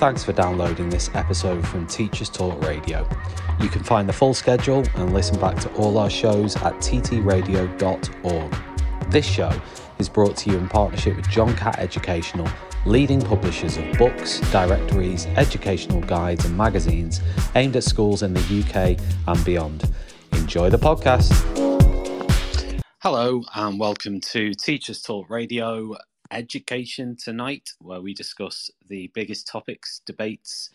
Thanks for downloading this episode from Teachers Talk Radio. You can find the full schedule and listen back to all our shows at ttradio.org. This show is brought to you in partnership with John Catt Educational, leading publishers of books, directories, educational guides, and magazines aimed at schools in the UK and beyond. Enjoy the podcast. Hello, and welcome to Teachers Talk Radio Education Tonight, where we discuss the biggest topics, debates,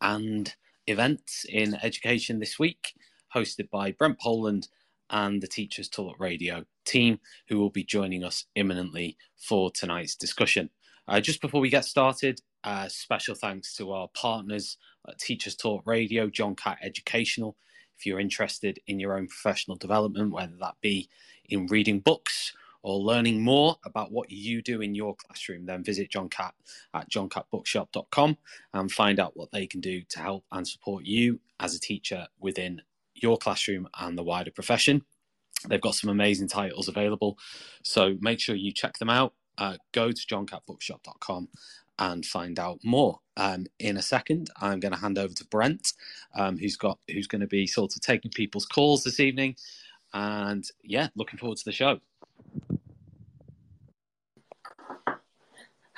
and events in education this week, hosted by Brent Poland and the Teachers Talk Radio team, who will be joining us imminently for tonight's discussion. Uh, just before we get started, uh, special thanks to our partners at Teachers Talk Radio, John Catt Educational. If you're interested in your own professional development, whether that be in reading books or learning more about what you do in your classroom, then visit John Catt at johncattbookshop.com and find out what they can do to help and support you as a teacher within your classroom and the wider profession. They've got some amazing titles available, so make sure you check them out. Uh, go to johncattbookshop.com and find out more. Um, in a second, I'm going to hand over to Brent, um, who's got who's going to be sort of taking people's calls this evening, and yeah, looking forward to the show.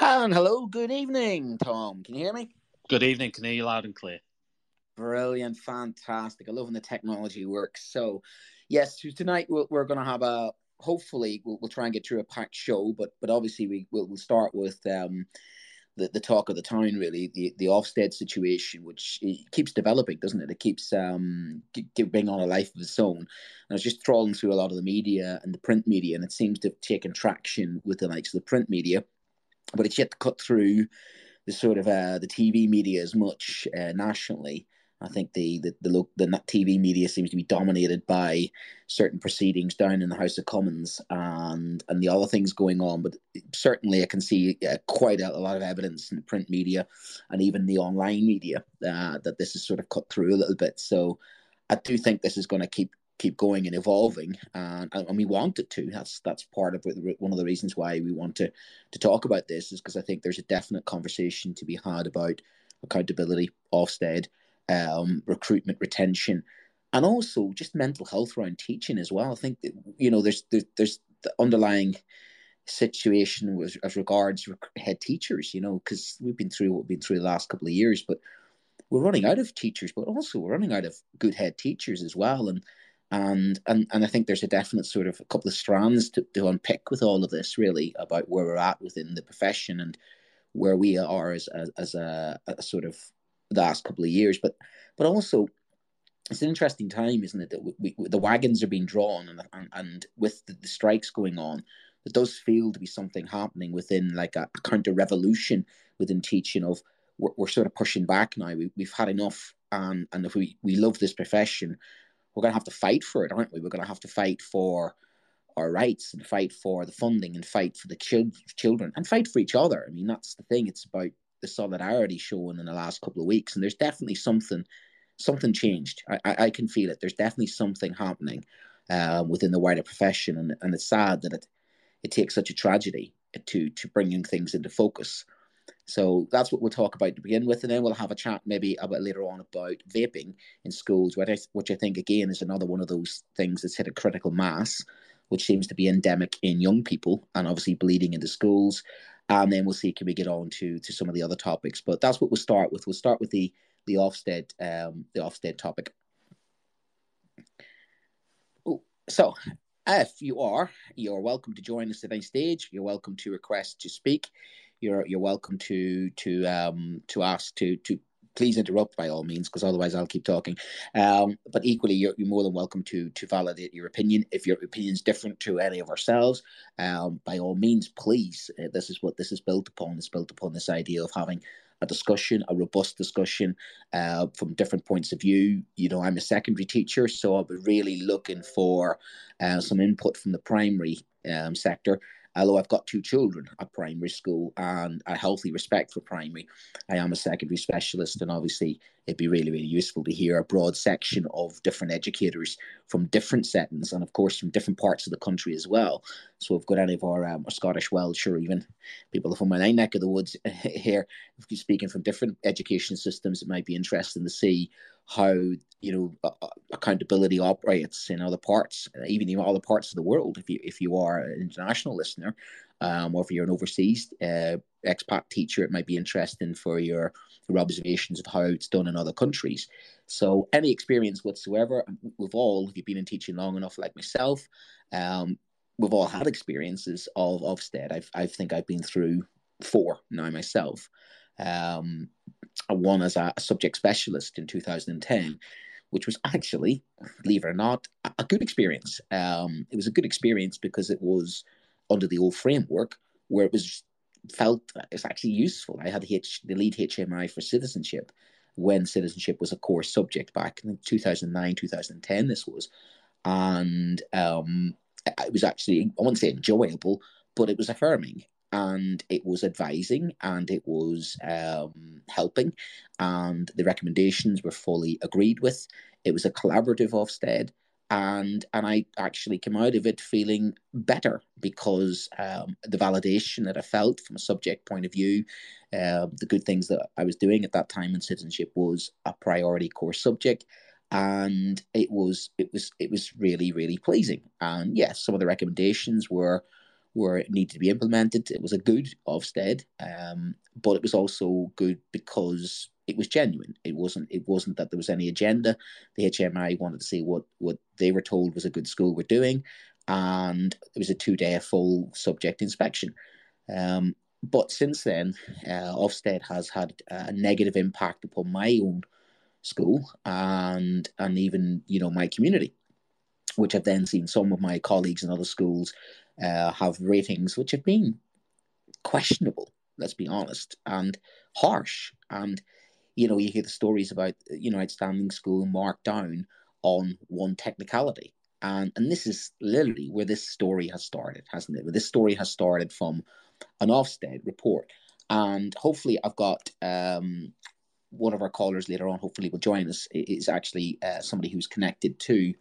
And hello, good evening, Tom. Can you hear me? Good evening. Can hear you loud and clear. Brilliant, fantastic. I love when the technology works. So, yes, tonight we're, going to have a hopefully we'll, we'll, try and get through a packed show, but but obviously we will we'll start with um, the, the talk of the town, really, the, the Ofsted situation, which keeps developing, doesn't it? It keeps um, bringing on a life of its own. And I was just trawling through a lot of the media and the print media, and it seems to have taken traction with the likes of the print media, but it's yet to cut through the sort of uh, the TV media as much uh, nationally. I think the the the, look, the TV media seems to be dominated by certain proceedings down in the House of Commons and and the other things going on. But certainly, I can see uh, quite a, a, lot of evidence in the print media and even the online media uh, that this is sort of cut through a little bit. So I do think this is going to keep keep going and evolving, and, and we want it to. That's that's part of. One of the reasons why we want to to talk about this is because I think there's a definite conversation to be had about accountability, Ofsted um, recruitment, retention, and also just mental health around teaching as well. I think that, you know there's there's, the underlying situation with, as regards head teachers. You know, because we've been through what we've been through the last couple of years, but we're running out of teachers, but also we're running out of good head teachers as well, and. And, and and I think there's a definite sort of a couple of strands to, to unpick with all of this, really, about where we're at within the profession and where we are as as, as a, a sort of the last couple of years. But but also, it's an interesting time, isn't it? That we, we, the wagons are being drawn, and and, and with the, the, strikes going on, it does feel to be something happening within like a, a counter revolution within teaching. Of we're, we're, sort of pushing back now. We, we've had enough, and and if we we love this profession, we're going to have to fight for it, aren't we? We're going to have to fight for our rights and fight for the funding and fight for the children and fight for each other. I mean, that's the thing. It's about the solidarity shown in the last couple of weeks, and there's definitely something something changed. I, I, I can feel it. There's definitely something happening uh, within the wider profession, and, and it's sad that it it takes such a tragedy to to bringing things into focus. So that's what we'll talk about to begin with, and then we'll have a chat maybe a bit later on about vaping in schools, which I, think again is another one of those things that's hit a critical mass, which seems to be endemic in young people and obviously bleeding into schools and then we'll see can we get on to to some of the other topics. But that's what we'll start with. We'll start with the the Ofsted um, the Ofsted topic. So, if you are, you're welcome to join us at any stage. You're welcome to request to speak. You're you're welcome to to um to ask to to please interrupt by all means, because otherwise I'll keep talking. Um, but equally, you're, you're, more than welcome to to validate your opinion. If your opinion is different to any of ourselves, um, by all means, please. Uh, this is what this is built upon. It's built upon this idea of having a discussion, a robust discussion uh, from different points of view. You know, I'm a secondary teacher, so I'll be really looking for uh, some input from the primary um, sector although I've got two children at primary school and a healthy respect for primary, I am a secondary specialist, and obviously it'd be really, really useful to hear a broad section of different educators from different settings, and of course from different parts of the country as well. So we've got any of our, um, Scottish Welsh or even people from my neck of the woods here, speaking from different education systems, it might be interesting to see how you know accountability operates in other parts, even in other parts of the world. If you if you are an international listener, um, or if you're an overseas uh, expat teacher, it might be interesting for your your observations of how it's done in other countries. So any experience whatsoever, we've all, if you've been in teaching long enough, like myself, um, we've all had experiences of Ofsted. I've I think I've been through four now myself. Um, one as a, subject specialist in 2010, which was actually, believe it or not, a good experience. Um, it was a good experience because it was under the old framework where it was felt it's actually useful. I had the, H, the lead HMI for citizenship when citizenship was a core subject back in 2009, 2010. This was, and um, it was actually I wouldn't say enjoyable, but it was affirming and it was advising and it was um, helping, and the recommendations were fully agreed with. It was a collaborative Ofsted, and and I actually came out of it feeling better because um, the validation that I felt from a subject point of view, uh, the good things that I was doing at that time in citizenship was a priority core subject, and it was it was it was really really pleasing. And yes, some of the recommendations were where it needed to be implemented. It was a good Ofsted, um, but it was also good because it was genuine. It wasn't. It wasn't that there was any agenda. The HMI wanted to see what what they were told was a good school were doing, and it was a two day full subject inspection. Um, but since then, uh, Ofsted has had a negative impact upon my own school and and even you know my community, which I've then seen some of my colleagues in other schools uh, have ratings which have been questionable, let's be honest, and harsh. And, you know, you hear the stories about, you know, outstanding school marked down on one technicality. And, and this is literally where this story has started, hasn't it? Where this story has started from an Ofsted report. And hopefully, I've got um, one of our callers later on, hopefully, will join us. Is actually uh, somebody who's connected to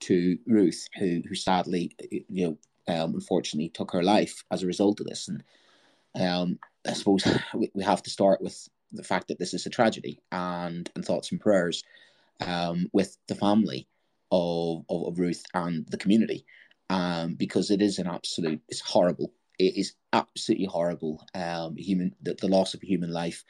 to Ruth, who who sadly, you know, um, unfortunately took her life as a result of this. And um, I suppose we, we have to start with the fact that this is a tragedy and, and thoughts and prayers um, with the family of, of, of, Ruth and the community um, because it is an absolute, it's horrible. It is absolutely horrible. Um, human, the, the loss of human life,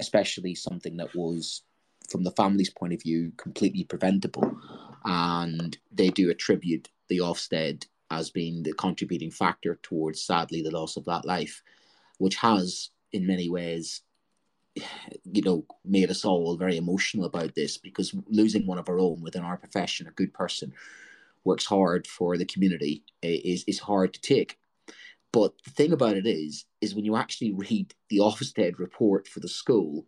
especially something that was, from the family's point of view, completely preventable. And they do attribute the Ofsted as being the contributing factor towards, sadly, the loss of that life, which has, in many ways, you know, made us all very emotional about this because losing one of our own within our profession, a good person, works hard for the community, is is hard to take. But the thing about it is, is when you actually read the Ofsted report for the school,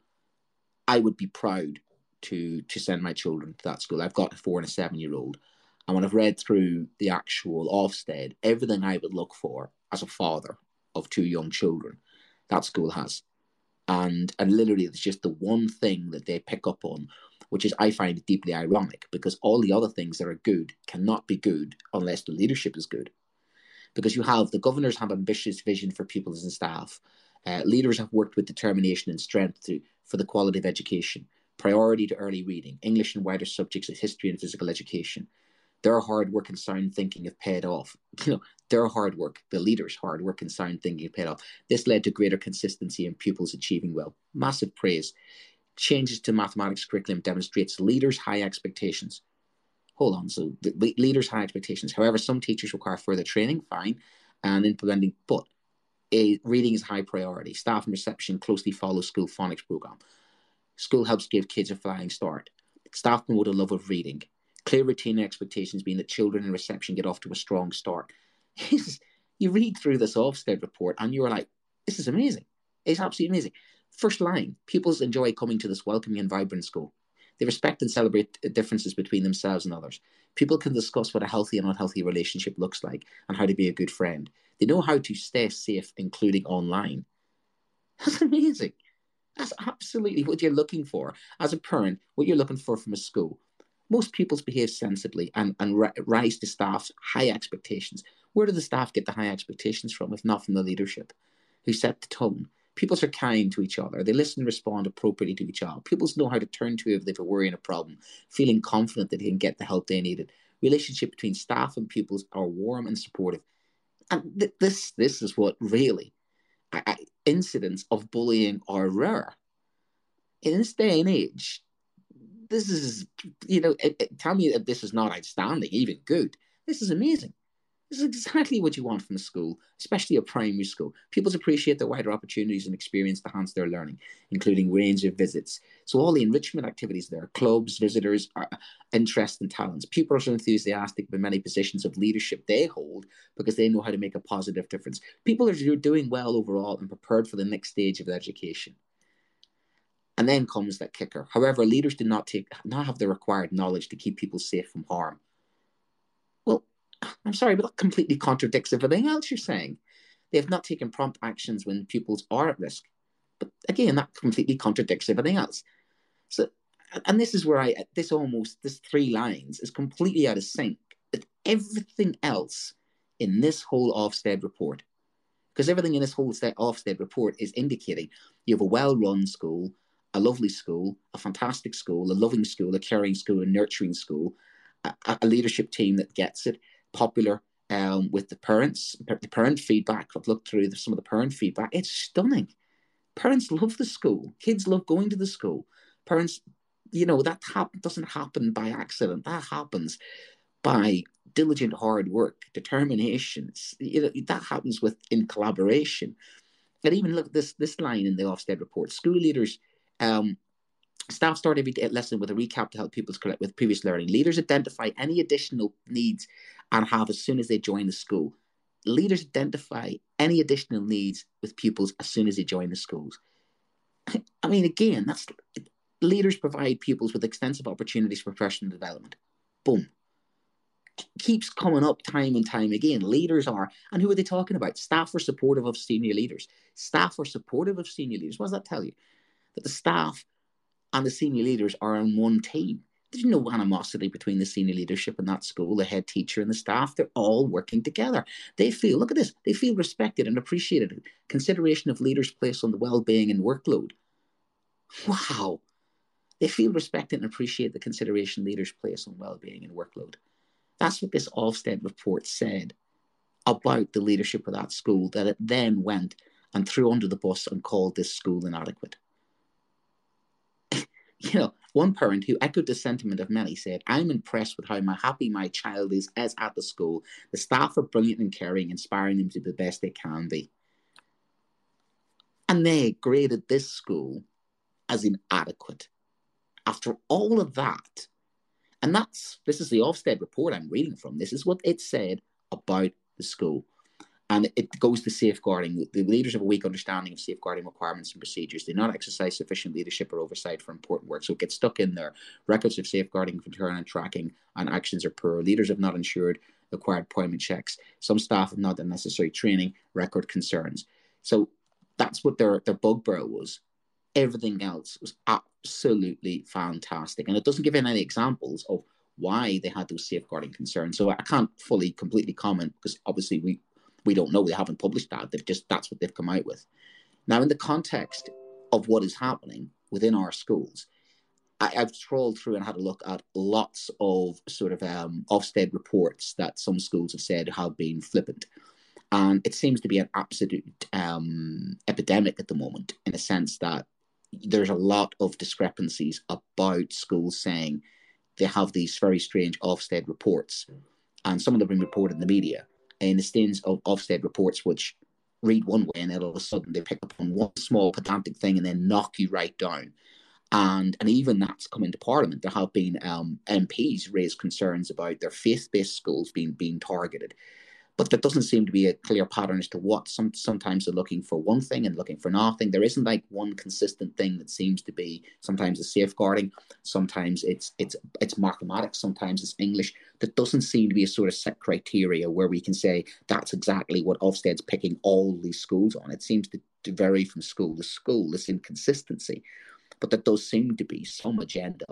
I would be proud to to send my children to that school. I've got a four and a seven year old, and when I've read through the actual Ofsted, everything I would look for as a father of two young children, that school has. And and literally it's just the one thing that they pick up on, which is I find deeply ironic because all the other things that are good cannot be good unless the leadership is good. Because you have the governors have ambitious vision for pupils and staff. Uh, leaders have worked with determination and strength to, for the quality of education, priority to early reading, English and wider subjects history and physical education, their hard work and sound thinking have paid off. You know, their hard work, the leaders' hard work and sound thinking have paid off. This led to greater consistency in pupils achieving well. Massive praise. Changes to mathematics curriculum demonstrates leaders' high expectations. Hold on, so the leaders' high expectations. However, some teachers require further training, fine, and implementing, but a, reading is high priority. Staff and reception closely follow school phonics program. School helps give kids a flying start. Staff promote a love of reading Clear routine expectations being that children in reception get off to a strong start. you read through this Ofsted report and you're like, this is amazing. It's absolutely amazing. First line, pupils enjoy coming to this welcoming and vibrant school. They respect and celebrate differences between themselves and others. People can discuss what a healthy and unhealthy relationship looks like and how to be a good friend. They know how to stay safe, including online. That's amazing. That's absolutely what you're looking for as a parent, what you're looking for from a school. Most pupils behave sensibly and, and rise to staff's high expectations. Where do the staff get the high expectations from, if not from the leadership, who set the tone? Pupils are kind to each other. They listen and respond appropriately to each other. Pupils know how to turn to if they have a worry and a problem, feeling confident that they can get the help they needed. Relationship between staff and pupils are warm and supportive. And th- this, this is what really I, I, incidents of bullying are rare. In this day and age, this is, you know, it, it, tell me that this is not outstanding, even good. This is amazing. This is exactly what you want from a school, especially a primary school. Pupils appreciate the wider opportunities and experience to enhance their learning, including range of visits. So all the enrichment activities there, clubs, visitors, uh, interests and talents. Pupils are enthusiastic about many positions of leadership they hold because they know how to make a positive difference. People are doing well overall and prepared for the next stage of their education. And then comes that kicker. However, leaders did not take not have the required knowledge to keep people safe from harm. Well, I'm sorry, but that completely contradicts everything else you're saying. They have not taken prompt actions when pupils are at risk. But again, that completely contradicts everything else. So, and this is where I, this almost, this three lines is completely out of sync with everything else in this whole Ofsted report. Because everything in this whole Ofsted report is indicating you have a well run school, a lovely school, a fantastic school, a loving school, a caring school, a nurturing school, a, a leadership team that gets it, popular um, with the parents. The parent feedback, I've looked through some of the parent feedback, it's stunning. Parents love the school. Kids love going to the school. Parents, you know, that doesn't happen by accident. That happens by diligent hard work, determination. You know, that happens with in collaboration. And even look at this this line in the Ofsted report: school leaders um, Staff start every lesson with a recap to help pupils connect with previous learning. Leaders identify any additional needs and have as soon as they join the school. Leaders identify any additional needs with pupils as soon as they join the schools. I mean, again, that's leaders provide pupils with extensive opportunities for professional development. Boom. keeps coming up time and time again. Leaders are, and who are they talking about? Staff are supportive of senior leaders. Staff are supportive of senior leaders. What does that tell you? That the staff and the senior leaders are on one team. There's no animosity between the senior leadership in that school, the head teacher, and the staff. They're all working together. They feel, look at this, they feel respected and appreciated. Consideration of leaders' place on the well being and workload. Wow. They feel respected and appreciate the consideration leaders' place on well being and workload. That's what this Ofsted report said about the leadership of that school, that it then went and threw under the bus and called this school inadequate you know, one parent who echoed the sentiment of many said, I'm impressed with how my happy my child is as at the school. The staff are brilliant and caring, inspiring them to be the best they can be. And they graded this school as inadequate. After all of that, and that's this is the Ofsted report I'm reading from. This is what it said about the school and it goes to safeguarding. The leaders have a weak understanding of safeguarding requirements and procedures. They do not exercise sufficient leadership or oversight for important work, so it gets stuck in there. Records of safeguarding, return and tracking, and actions are poor. Leaders have not ensured required appointment checks. Some staff have not done necessary training. Record concerns. So that's what their their bugbear was. Everything else was absolutely fantastic, and it doesn't give any examples of why they had those safeguarding concerns. So I can't fully, completely comment because obviously we we don't know. They haven't published that. They've just that's what they've come out with. Now, in the context of what is happening within our schools, I, have trawled through and had a look at lots of sort of um, Ofsted reports that some schools have said have been flippant. And it seems to be an absolute um, epidemic at the moment, in a sense that there's a lot of discrepancies about schools saying they have these very strange Ofsted reports, and some of them have been reported in the media in the stands of Ofsted reports, which read one way and then all of a sudden they pick up on one small pedantic thing and then knock you right down. And and even that's come into Parliament. There have been um, MPs raise concerns about their faith-based schools being being targeted. But there doesn't seem to be a clear pattern as to what. Some sometimes they're looking for one thing and looking for nothing. There isn't like one consistent thing that seems to be. Sometimes it's safeguarding, sometimes it's it's it's mathematics, sometimes it's English. There doesn't seem to be a sort of set criteria where we can say that's exactly what Ofsted's picking all these schools on. It seems to, to vary from school to school. This inconsistency, but there does seem to be some agenda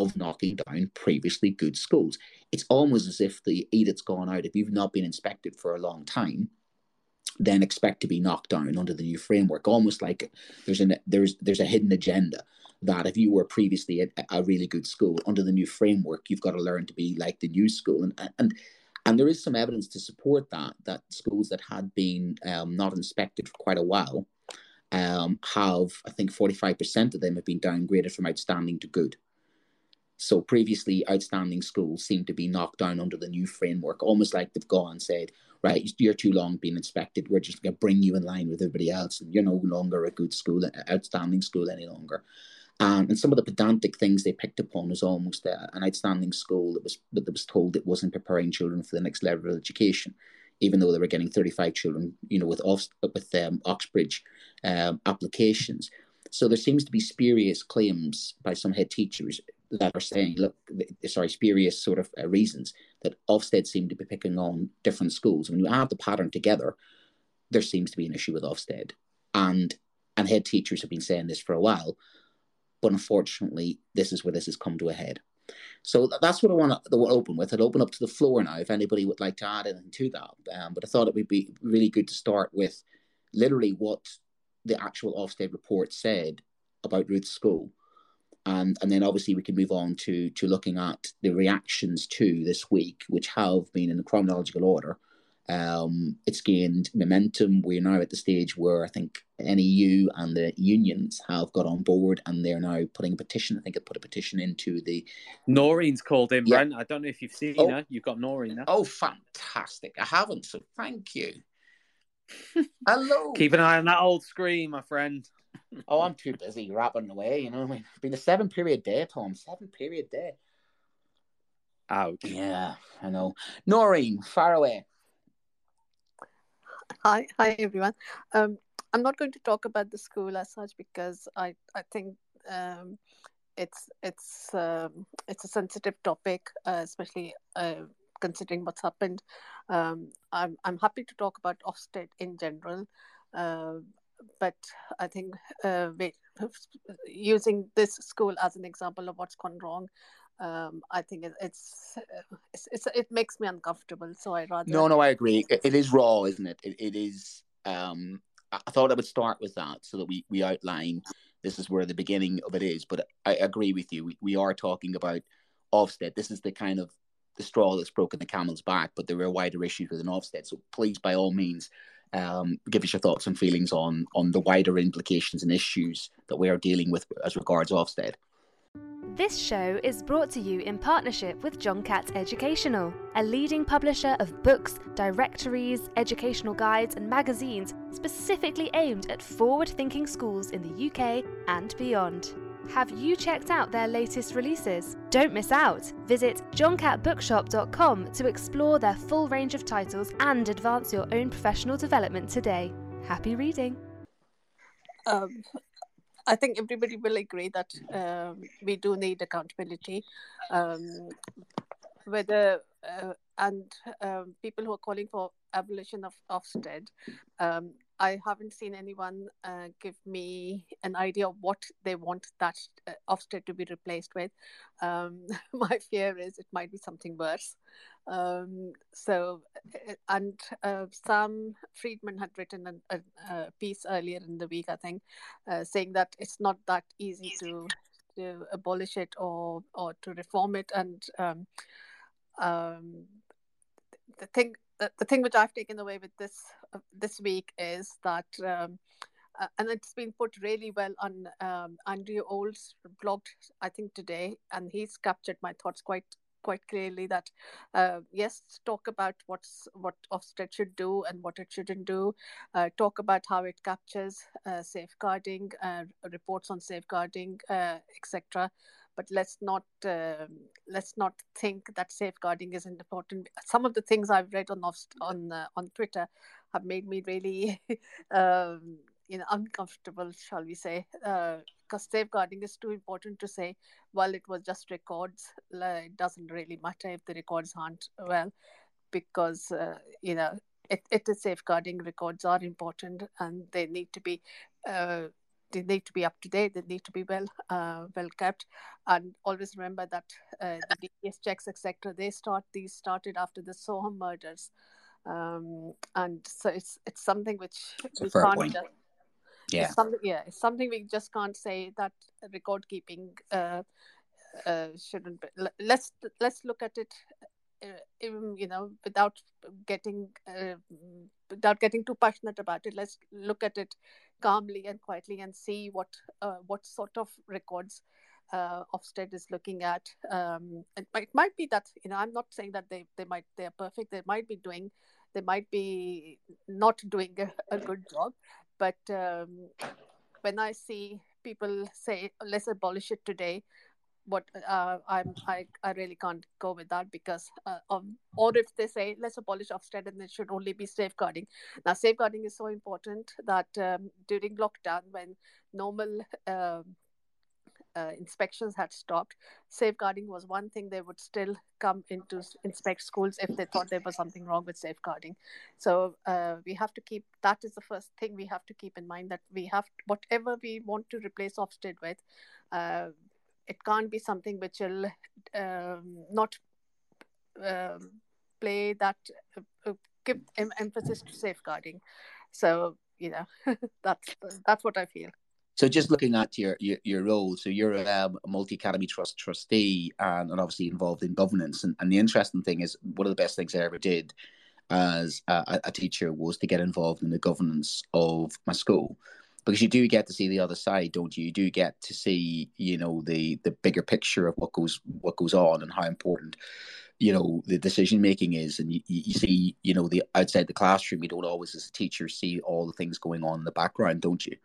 of knocking down previously good schools. It's almost as if the edict's gone out. If you've not been inspected for a long time, then expect to be knocked down under the new framework. Almost like there's an there's there's a hidden agenda that if you were previously a, a really good school under the new framework, you've got to learn to be like the new school. And and and there is some evidence to support that that schools that had been um, not inspected for quite a while um, have I think 45% of them have been downgraded from outstanding to good. So previously, outstanding schools seem to be knocked down under the new framework, almost like they've gone and said, right, you're too long being inspected. We're just going to bring you in line with everybody else, and you're no longer a good school, outstanding school any longer. Um, and some of the pedantic things they picked upon was almost a, an outstanding school that was that was told it wasn't preparing children for the next level of education, even though they were getting 35 children, you know, with off, with um, Oxbridge um, applications. So there seems to be spurious claims by some head teachers that are saying, look, sorry, spurious sort of uh, reasons that Ofsted seem to be picking on different schools. When you add the pattern together, there seems to be an issue with Ofsted, and and head teachers have been saying this for a while, but unfortunately, this is where this has come to a head. So that's what I want to open with. I'd open up to the floor now if anybody would like to add anything to that. Um, but I thought it would be really good to start with literally what the actual Ofsted report said about Ruth's school and and then obviously we can move on to to looking at the reactions to this week, which have been in chronological order. Um, it's gained momentum. We're now at the stage where I think NEU and the unions have got on board, and they're now putting a petition. I think I put a petition into the. Naureen's called in, yeah. Brent. I don't know if you've seen oh. her. You've got Naureen now. Oh, fantastic! I haven't, so thank you. Hello. Keep an eye on that old screen, my friend oh, I'm too busy rapping away. You know, I mean, it's been a seven period day, Tom. Seven period day. Ouch. Yeah, I know. Naureen, far away. Hi, hi everyone. Um, I'm not going to talk about the school as such because I I think um, it's it's um, it's a sensitive topic, uh, especially uh, considering what's happened. Um, I'm I'm happy to talk about Ofsted in general. Uh, but I think uh, using this school as an example of what's gone wrong, um, I think it, it's, it's, it's it makes me uncomfortable. So I rather no, no, I agree. it, it is raw, isn't it? It, it is. Um, I thought I would start with that so that we we outline this is where the beginning of it is. But I agree with you. We we are talking about Ofsted. This is the kind of the straw that's broken the camel's back, but there are wider issues with an Ofsted. So please, by all means, um, give us your thoughts and feelings on on the wider implications and issues that we are dealing with as regards Ofsted. This show is brought to you in partnership with John Catt Educational, a leading publisher of books, directories, educational guides, and magazines specifically aimed at forward thinking schools in the UK and beyond. Have you checked out their latest releases? Don't miss out! Visit johncattbookshop.com to explore their full range of titles and advance your own professional development today. Happy reading! Um, I think everybody will agree that um, we do need accountability. Um, whether uh, and um, people who are calling for abolition of Ofsted, um, I haven't seen anyone uh, give me an idea of what they want that uh, Ofsted to be replaced with. Um, my fear is it might be something worse. Um, so, uh, and uh, Sam Freedman had written a, a, a, piece earlier in the week, I think, uh, saying that it's not that easy to to abolish it or or to reform it, and um, um the thing the, the thing which I've taken away with this uh, this week is that, um, uh, and it's been put really well on um, Andrew Old's blog, I think today, and he's captured my thoughts quite quite clearly that uh, yes talk about what's what Ofsted should do and what it shouldn't do. Uh, talk about how it captures uh, safeguarding uh, reports on safeguarding uh, etc but let's not um, let's not think that safeguarding isn't important. Some of the things I've read on on uh, on Twitter have made me really um, you know uncomfortable, shall we say? Because uh, safeguarding is too important to say. Well, it was just records. it doesn't really matter if the records aren't well, because uh, you know it, it is safeguarding. Records are important, and they need to be. Uh, they need to be up to date. They need to be well, uh, well kept, and always remember that uh, the DBS checks, etc. They start. These started after the Soham murders, um, and so it's it's something which it's we can't point. just yeah it's something yeah it's something we just can't say that record keeping uh, uh, shouldn't be let's let's look at it you know without getting uh, without getting too passionate about it let's look at it calmly and quietly and see what uh, what sort of records uh, Ofsted is looking at. Um, it, it might be that you know I'm not saying that they they might they're perfect. They might be doing they might be not doing a, a good job, but um, when I see people say, let's abolish it today, what uh, I'm, I, I really can't go with that because, uh, um, or if they say, let's abolish Ofsted and it should only be safeguarding. Now, safeguarding is so important that um, during lockdown, when normal um, uh, inspections had stopped, safeguarding was one thing they would still come into inspect schools if they thought there was something wrong with safeguarding. So uh, we have to keep that is the first thing we have to keep in mind that we have whatever we want to replace Ofsted with, uh, it can't be something which will um, not um, play that uh, give em- emphasis to safeguarding. So you know that's that's what I feel. So just looking at your your, your role, so you're um, a multi academy trust trustee and, and obviously involved in governance. And, and the interesting thing is, one of the best things I ever did as a, a teacher was to get involved in the governance of my school because you do get to see the other side, don't you? You do get to see, you know, the the bigger picture of what goes what goes on and how important you know the decision making is. And you, you see you know the outside the classroom you don't always as a teacher see all the things going on in the background don't you?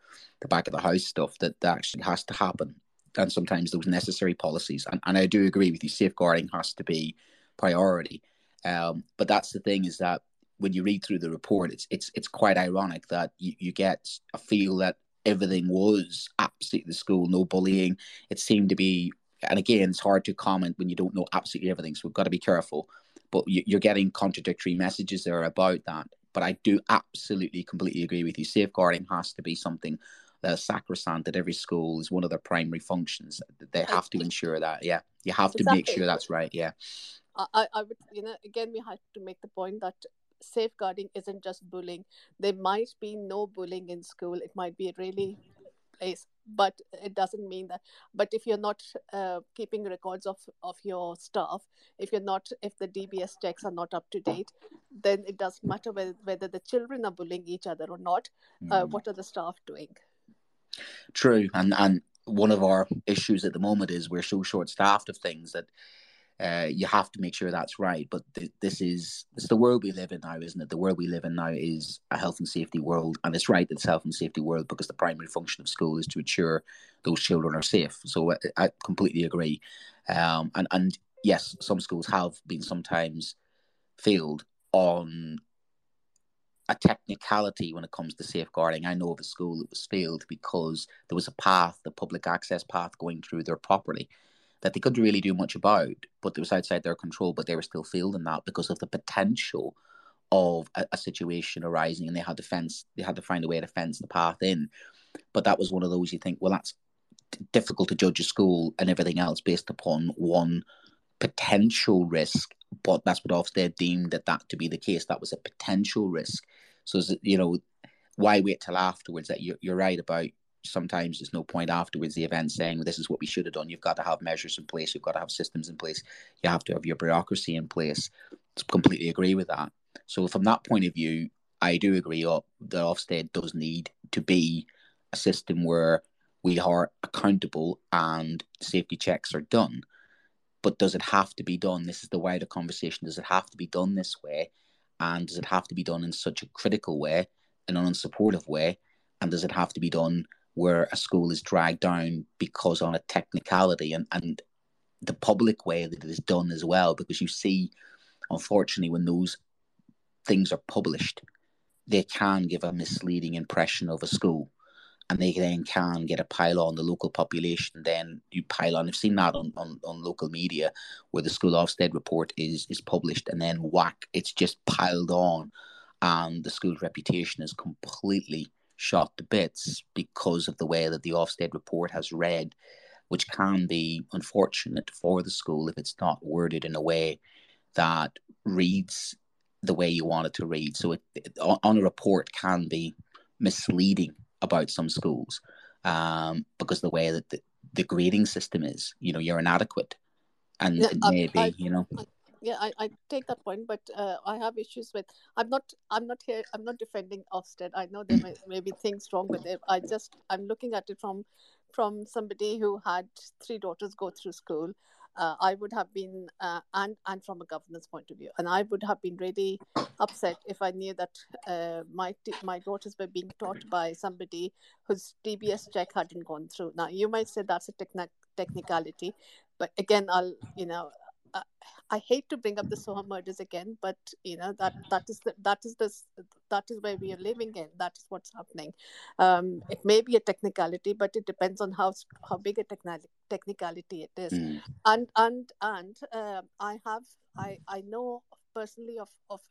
The back of the house stuff that, that actually has to happen. And sometimes those necessary policies. And, and i do agree with you safeguarding has to be priority. Um, but that's the thing is that when you read through the report it's it's it's quite ironic that you, you get a feel that everything was absolutely the school no bullying it seemed to be and again, it's hard to comment when you don't know absolutely everything. So we've got to be careful. But you're getting contradictory messages there about that. But I do absolutely, completely agree with you. Safeguarding has to be something that's sacrosanct at every school is one of their primary functions. They have to ensure that. Yeah, you have to exactly. make sure that's right. Yeah. I, I would, you know, again, we have to make the point that safeguarding isn't just bullying. There might be no bullying in school. It might be a really place but it doesn't mean that but if you're not uh, keeping records of of your staff if you're not if the dbs checks are not up to date then it doesn't matter whether, whether the children are bullying each other or not uh, mm. what are the staff doing true and and one of our issues at the moment is we're so short staffed of things that uh, you have to make sure that's right. But th- this is it's the world we live in now, isn't it? The world we live in now is a health and safety world, and it's right that it's health and safety world because the primary function of school is to ensure those children are safe. So I, I completely agree. Um, and and yes, some schools have been sometimes failed on a technicality when it comes to safeguarding. I know of a school that was failed because there was a path, the public access path going through their property that they couldn't really do much about, but it was outside their control, but they were still fielding that because of the potential of a, a, situation arising and they had to fence they had to find a way to fence the path in. But that was one of those you think, well that's difficult to judge a school and everything else based upon one potential risk, but that's what Ofsted deemed that that to be the case. That was a potential risk. So, you know, why wait till afterwards? That you're, you're right about sometimes there's no point afterwards the event saying well, this is what we should have done. You've got to have measures in place. You've got to have systems in place. You have to have your bureaucracy in place. I Completely agree with that. So from that point of view, I do agree oh, that Ofsted does need to be a system where we are accountable and safety checks are done. But does it have to be done? This is the wider conversation. Does it have to be done this way? And does it have to be done in such a critical way, in an unsupportive way? And does it have to be done where a school is dragged down because on a technicality and, and the public way that it is done as well, because you see, unfortunately, when those things are published, they can give a misleading impression of a school and they then can get a pile on the local population. Then you pile on. I've seen that on, on, on local media where the school Ofsted report is is published, and then whack, it's just piled on, and the school's reputation is completely shot to bits because of the way that the Ofsted report has read, which can be unfortunate for the school if it's not worded in a way that reads the way you want it to read. So it, it on a report can be misleading about some schools um, because the way that the, the, grading system is, you know, you're inadequate, and yeah, it may be, you know. I, yeah, I, I take that point, but uh, I have issues with. I'm not. I'm not here. I'm not defending Ofsted. I know there may, may be things wrong with it. I just. I'm looking at it from, from somebody who had three daughters go through school, uh, I would have been, uh, and and from a governance point of view, and I would have been really upset if I knew that uh, my t- my daughters were being taught by somebody whose DBS check hadn't gone through. Now you might say that's a techni- technicality, but again, I'll you know uh, I hate to bring up the Soham murders again, but you know that that is the, that is this that is where we are living in. That is what's happening. Um, it may be a technicality, but it depends on how how big a techni- technicality it is. Mm. And and and uh, I have I I know personally of of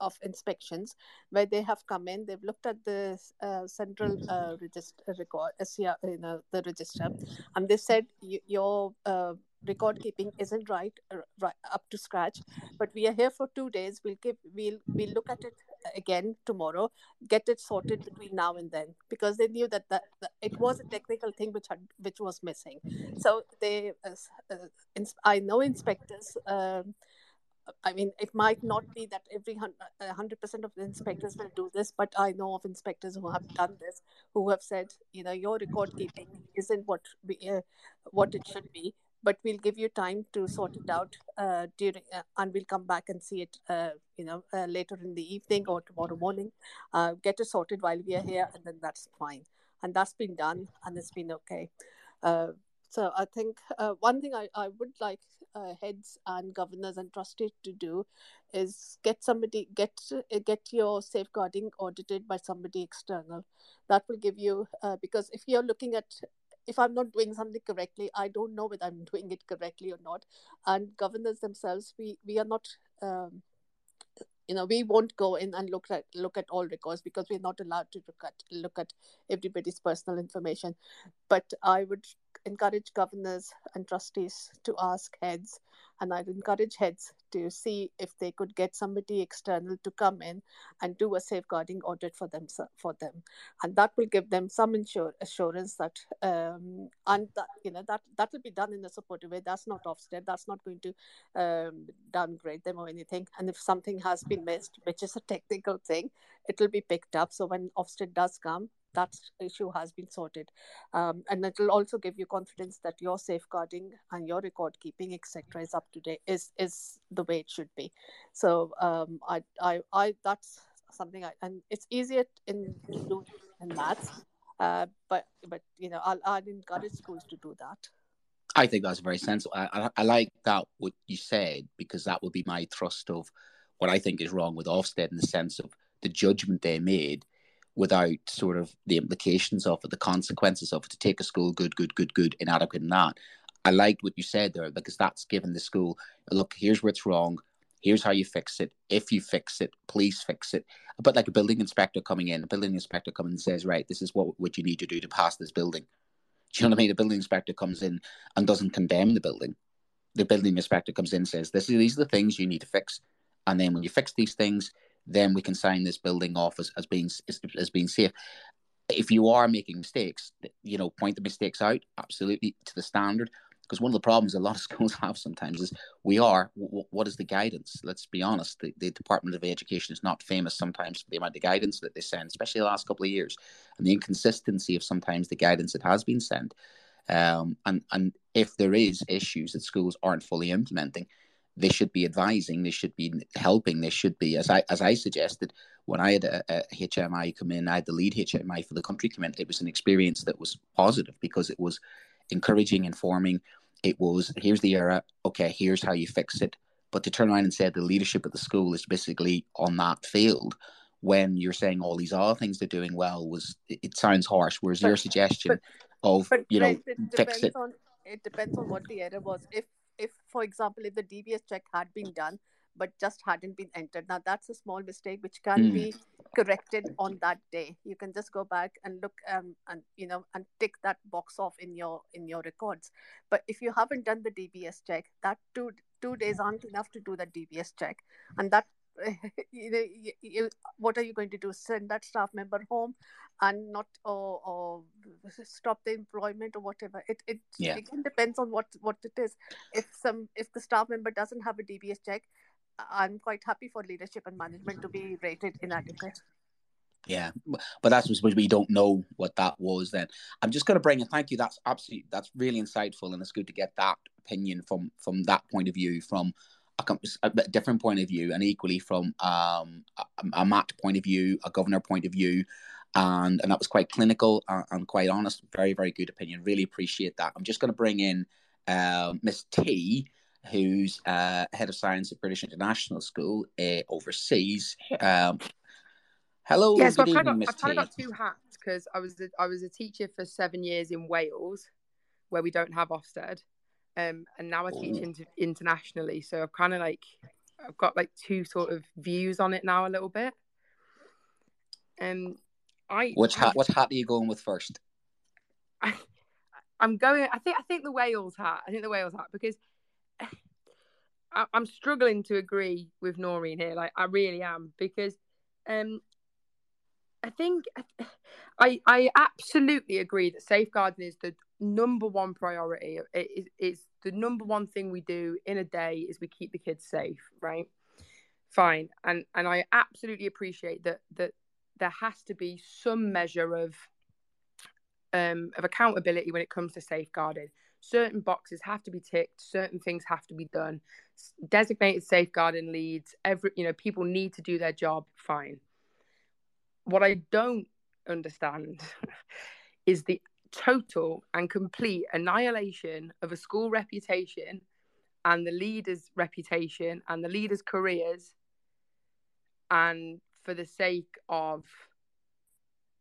of inspections where they have come in they've looked at the uh, central uh, register record uh, you know the register and they said your uh, record keeping isn't right, uh, right up to scratch but we are here for two days. We'll give we'll we'll look at it again tomorrow get it sorted between now and then because they knew that, that, it was a technical thing which had which was missing. So they uh, uh, i know inspectors um, I mean, it might not be that every hundred percent of the inspectors will do this, but I know of inspectors who have done this, who have said, you know, your record keeping isn't what we, uh, what it should be but we'll give you time to sort it out uh, during, uh, and we'll come back and see it, uh, you know, uh, later in the evening or tomorrow morning. Uh, get it sorted while we are here, and then that's fine. And that's been done, and it's been okay. Uh, so I think one thing I, I would like heads and governors and trustees to do is get somebody get get your safeguarding audited by somebody external. That will give you because if you're looking at if I'm not doing something correctly, I don't know whether I'm doing it correctly or not. And governors themselves, we we are not. Um, you know we won't go in and look at look at all records because we're not allowed to look at look at everybody's personal information but i would encourage governors and trustees to ask heads and I'd encourage heads to see if they could get somebody external to come in and do a safeguarding audit for them for them, and that will give them some insure, assurance that um, and that you know that that will be done in a supportive way. That's not Ofsted. That's not going to um, downgrade them or anything. And if something has been missed, which is a technical thing, it will be picked up. So when Ofsted does come, that issue has been sorted. Um, and it will also give you confidence that your safeguarding and your record keeping etc is up to date is is the way it should be. So um, I, I i that's something i and it's easier in in maths uh, but but you know I'll, I'll encourage schools to do that. I think that's very sensible. I, I, I, like that what you said because that would be my thrust of what I think is wrong with Ofsted in the sense of the judgment they made without sort of the implications of it, the consequences of it, to take a school good, good, good, good, inadequate, and that. I liked what you said there because that's given the school look. Here's where it's wrong. Here's how you fix it. If you fix it, please fix it. But like a building inspector coming in, a building inspector comes and says, right, this is what what you need to do to pass this building. Do you know what I mean? The building inspector comes in and doesn't condemn the building. The building inspector comes in and says, this is, these are the things you need to fix. And then when you fix these things, then we can sign this building off as, as being as, being safe. If you are making mistakes, you know, point the mistakes out absolutely to the standard. Because one of the problems a lot of schools have sometimes is we are w- what is the guidance? Let's be honest. The, the Department of Education is not famous sometimes for the amount of guidance that they send, especially the last couple of years, and the inconsistency of sometimes the guidance that has been sent. Um, and and if there is issues that schools aren't fully implementing, they should be advising, they should be helping, they should be, as I as I suggested, when I had a, a, HMI come in, I had the lead HMI for the country come in. It was an experience that was positive because it was encouraging, informing. It was here's the error, okay, here's how you fix it. But to turn around and say the leadership of the school is basically on that field when you're saying all these other things they're doing well was it, it sounds harsh. Whereas but, your suggestion but, of but you know it fix it. On, it depends on what the error was. If if for example if the DBS check had been done but just hadn't been entered. Now that's a small mistake which can mm. be corrected on that day. You can just go back and look um, and you know and tick that box off in your in your records. But if you haven't done the DBS check, that two two days aren't enough to do the DBS check, and that you know you, you, what are you going to do send that staff member home and not or, or stop the employment or whatever it it, yeah. it depends on what what it is if some if the staff member doesn't have a dbs check I'm quite happy for leadership and management to be rated inadequate. Yeah, but that's we don't know what that was. Then I'm just going to bring a thank you. That's absolutely that's really insightful, and it's good to get that opinion from from that point of view, from a, a different point of view, and equally from um, a, a MAT point of view, a governor point of view, and and that was quite clinical and, and quite honest. Very very good opinion. Really appreciate that. I'm just going to bring in uh, Miss T who's uh, head of science at British International School uh, overseas. Um, hello, yes, yeah, so I've, kind of, I've kind of got two hats because I was a, I was a teacher for seven years in Wales, where we don't have Ofsted, um, and now I teach inter- internationally. So I've kind of like I've got like two sort of views on it now a little bit. Um, I which hat? What hat are you going with first? I, I'm going. I think I think the Wales hat. I think the Wales hat because I, am struggling to agree with Naureen here. Like I really am because um, I think I I absolutely agree that safeguarding is the number one priority. It is it's the number one thing we do in a day is we keep the kids safe, right? Fine, and and I absolutely appreciate that that there has to be some measure of um, of accountability when it comes to safeguarding certain boxes have to be ticked certain things have to be done designated safeguarding leads every you know people need to do their job fine what i don't understand is the total and complete annihilation of a school reputation and the leaders reputation and the leaders careers and for the sake of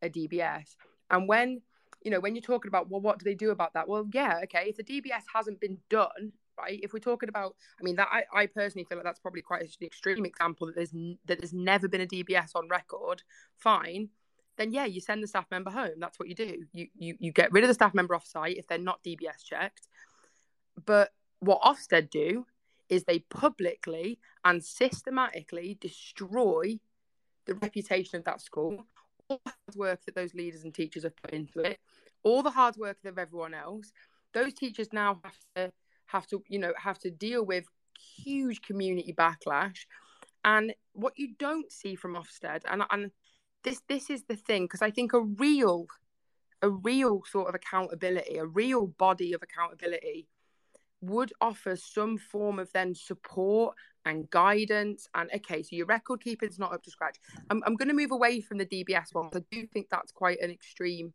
a dbs and when you know, when you're talking about, well, what do they do about that? Well, yeah, okay, if the DBS hasn't been done, right? If we're talking about, I mean, that I, I personally feel like that's probably quite an extreme example that there's that there's never been a DBS on record. Fine, then yeah, you send the staff member home. That's what you do. You you you get rid of the staff member off site if they're not DBS checked. But what Ofsted do is they publicly and systematically destroy the reputation of that school all the hard work that those leaders and teachers have put into it, all the hard work of everyone else. Those teachers now have to have to, you know, have to deal with huge community backlash. And what you don't see from Ofsted, and and this this is the thing, because I think a real a real sort of accountability, a real body of accountability would offer some form of then support and guidance and okay so your record keeping is not up to scratch. I'm, I'm going to move away from the dbs one i do think that's quite an extreme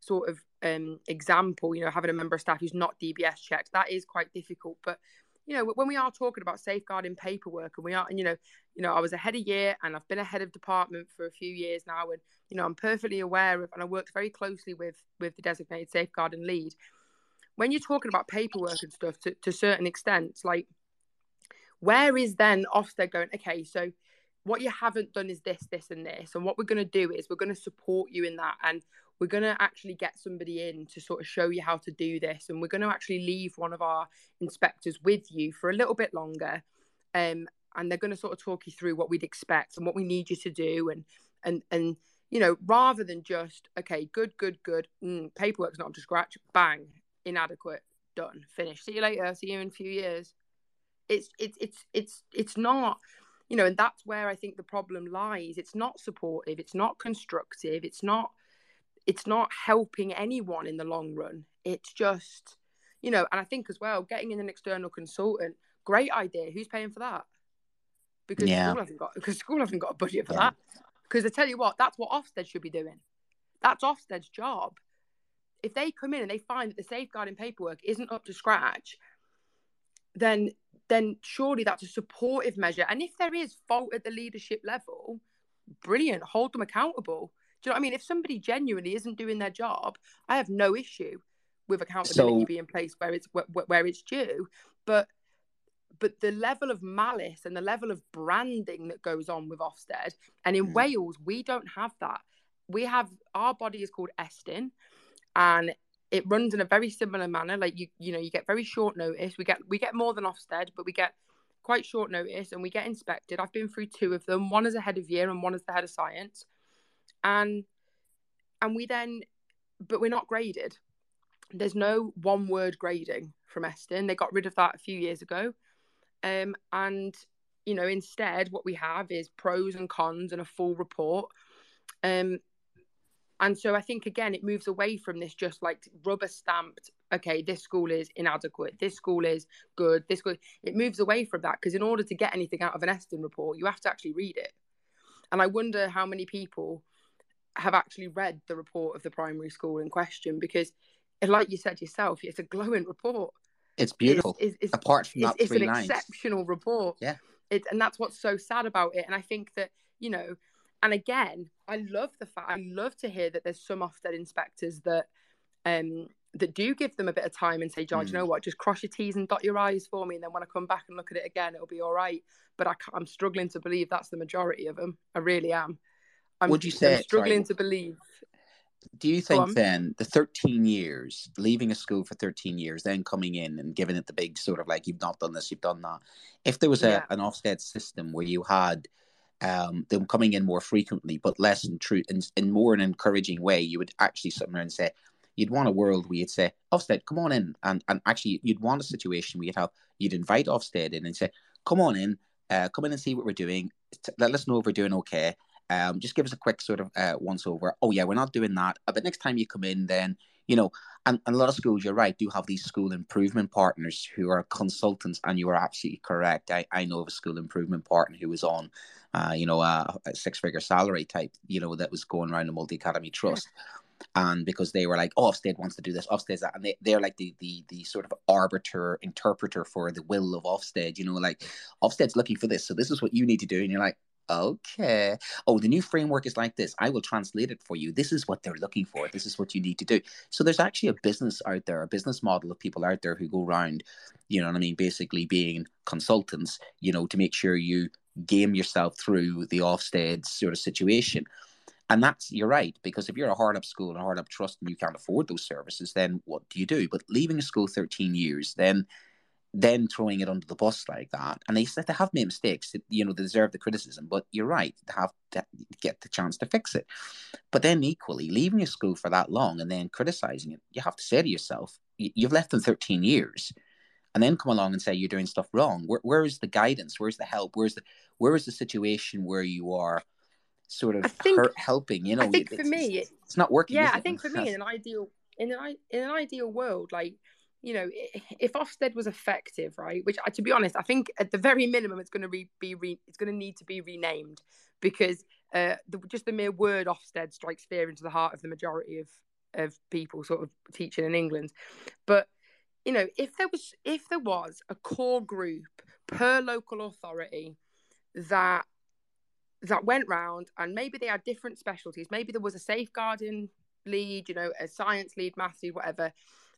sort of um, example you know having a member of staff who's not dbs checked that is quite difficult but you know when we are talking about safeguarding paperwork and we are and you know you know i was a of year and i've been a head of department for a few years now and you know i'm perfectly aware of and i worked very closely with with the designated safeguarding lead when you're talking about paperwork and stuff to, to certain extents, like where is then Ofsted going, okay, so what you haven't done is this, this, and this. And what we're going to do is we're going to support you in that. And we're going to actually get somebody in to sort of show you how to do this. And we're going to actually leave one of our inspectors with you for a little bit longer. Um, and they're going to sort of talk you through what we'd expect and what we need you to do. And, and, and, you know, rather than just, okay, good, good, good, mm, paperwork's not up to scratch, bang, inadequate, done, finished. See you later. See you in a few years. It's it's it's it's it's not, you know, and that's where I think the problem lies. It's not supportive. It's not constructive. It's not it's not helping anyone in the long run. It's just, you know, and I think as well, getting in an external consultant Great idea. Who's paying for that? Because Yeah. school hasn't got because school hasn't got a budget for Yeah. that. Because I tell you what, that's what Ofsted should be doing. That's Ofsted's job. If they come in and they find that the safeguarding paperwork isn't up to scratch, then then surely that's a supportive measure. And if there is fault at the leadership level, brilliant, hold them accountable. Do you know what I mean? If somebody genuinely isn't doing their job, I have no issue with accountability So- being placed where it's where, where it's due. But but the level of malice and the level of branding that goes on with Ofsted, and in Mm. Wales, we don't have that. We have our body is called Estyn, and it runs in a very similar manner. Like you, you know, you get very short notice. We get we get more than Ofsted, but we get quite short notice, and we get inspected. I've been through two of them. One as a head of year, and one as the head of science, and and we then, but we're not graded. There's no one word grading from Estyn. They got rid of that a few years ago. Um, and you know, instead, what we have is pros and cons and a full report. Um, and so I think again, it moves away from this just like rubber stamped. Okay, this school is inadequate. This school is good. This school. It moves away from that because in order to get anything out of an Estyn report, you have to actually read it. And I wonder how many people have actually read the report of the primary school in question because, like you said yourself, it's a glowing report It's beautiful. It's, it's, Apart from that it's three an lines. exceptional report. Yeah. It, and that's what's so sad about it. And I think that, you know, and again, I love the fact, I love to hear that there's some Ofsted inspectors that, um, that do give them a bit of time and say, George, you Mm. know what, just cross your T's and dot your I's for me. And then when I come back and look at it again, it'll be all right. But I, I'm struggling to believe that's the majority of them. I really am. I'm, Would you say- I'm struggling sorry. to believe. Do you think then the 13 years, leaving a school for 13 years, then coming in and giving it the big sort of like, you've not done this, you've done that. If there was a, Yeah. an Ofsted system where you had um, them coming in more frequently, but less in, true, in, in more an encouraging way, you would actually sit there and say, you'd want a world where you'd say, Ofsted, come on in. And, and actually, you'd want a situation where you'd have, you'd invite Ofsted in and say, come on in, uh, come in and see what we're doing. Let us know if we're doing okay. Um, just give us a quick sort of uh, once over. Oh yeah, we're not doing that. Uh, But next time you come in, then you know, and, and a lot of schools, you're right, do have these school improvement partners who are consultants, and you are absolutely correct. I, I know of a school improvement partner who was on, uh, you know, a, a six figure salary type, you know, that was going around the multi academy trust. And because they were like, oh, Ofsted wants to do this, Ofsted's that, and they, they're like the, the the sort of arbiter, interpreter for the will of Ofsted, you know, like Ofsted's looking for this, so this is what you need to do. And you're like, okay, oh, the new framework is like this. I will translate it for you. This is what they're looking for. This is what you need to do. So there's actually a business out there, a business model of people out there who go around, you know what I mean, basically being consultants, you know, to make sure you game yourself through the Ofsted sort of situation. And that's you're right, because if you're a hard up school and a hard up trust and you can't afford those services, then what do you do? But leaving a school 13 years, then then throwing it under the bus like that. And they said they have made mistakes, you know, they deserve the criticism, but you're right, they have to get the chance to fix it. But then equally, leaving your school for that long and then criticizing it, you have to say to yourself, "You- you've left them 13 years. And then come along and say you're doing stuff wrong. Where, where is the guidance? Where's the help? Where's the where is the situation where you are sort of think- hurt, helping? You know, I think for me, it's, it's not working. yeah i think for me in an ideal in an in an ideal world like you know if ofsted was effective right which to be honest i think at the very minimum it's going to re- be re- it's going to need to be renamed because uh the, just the mere word ofsted strikes fear into the heart of the majority of of people sort of teaching in england but you know if there was if there was a core group per local authority that that went round and maybe they had different specialties. Maybe there was a safeguarding lead, you know, a science lead, maths lead, whatever.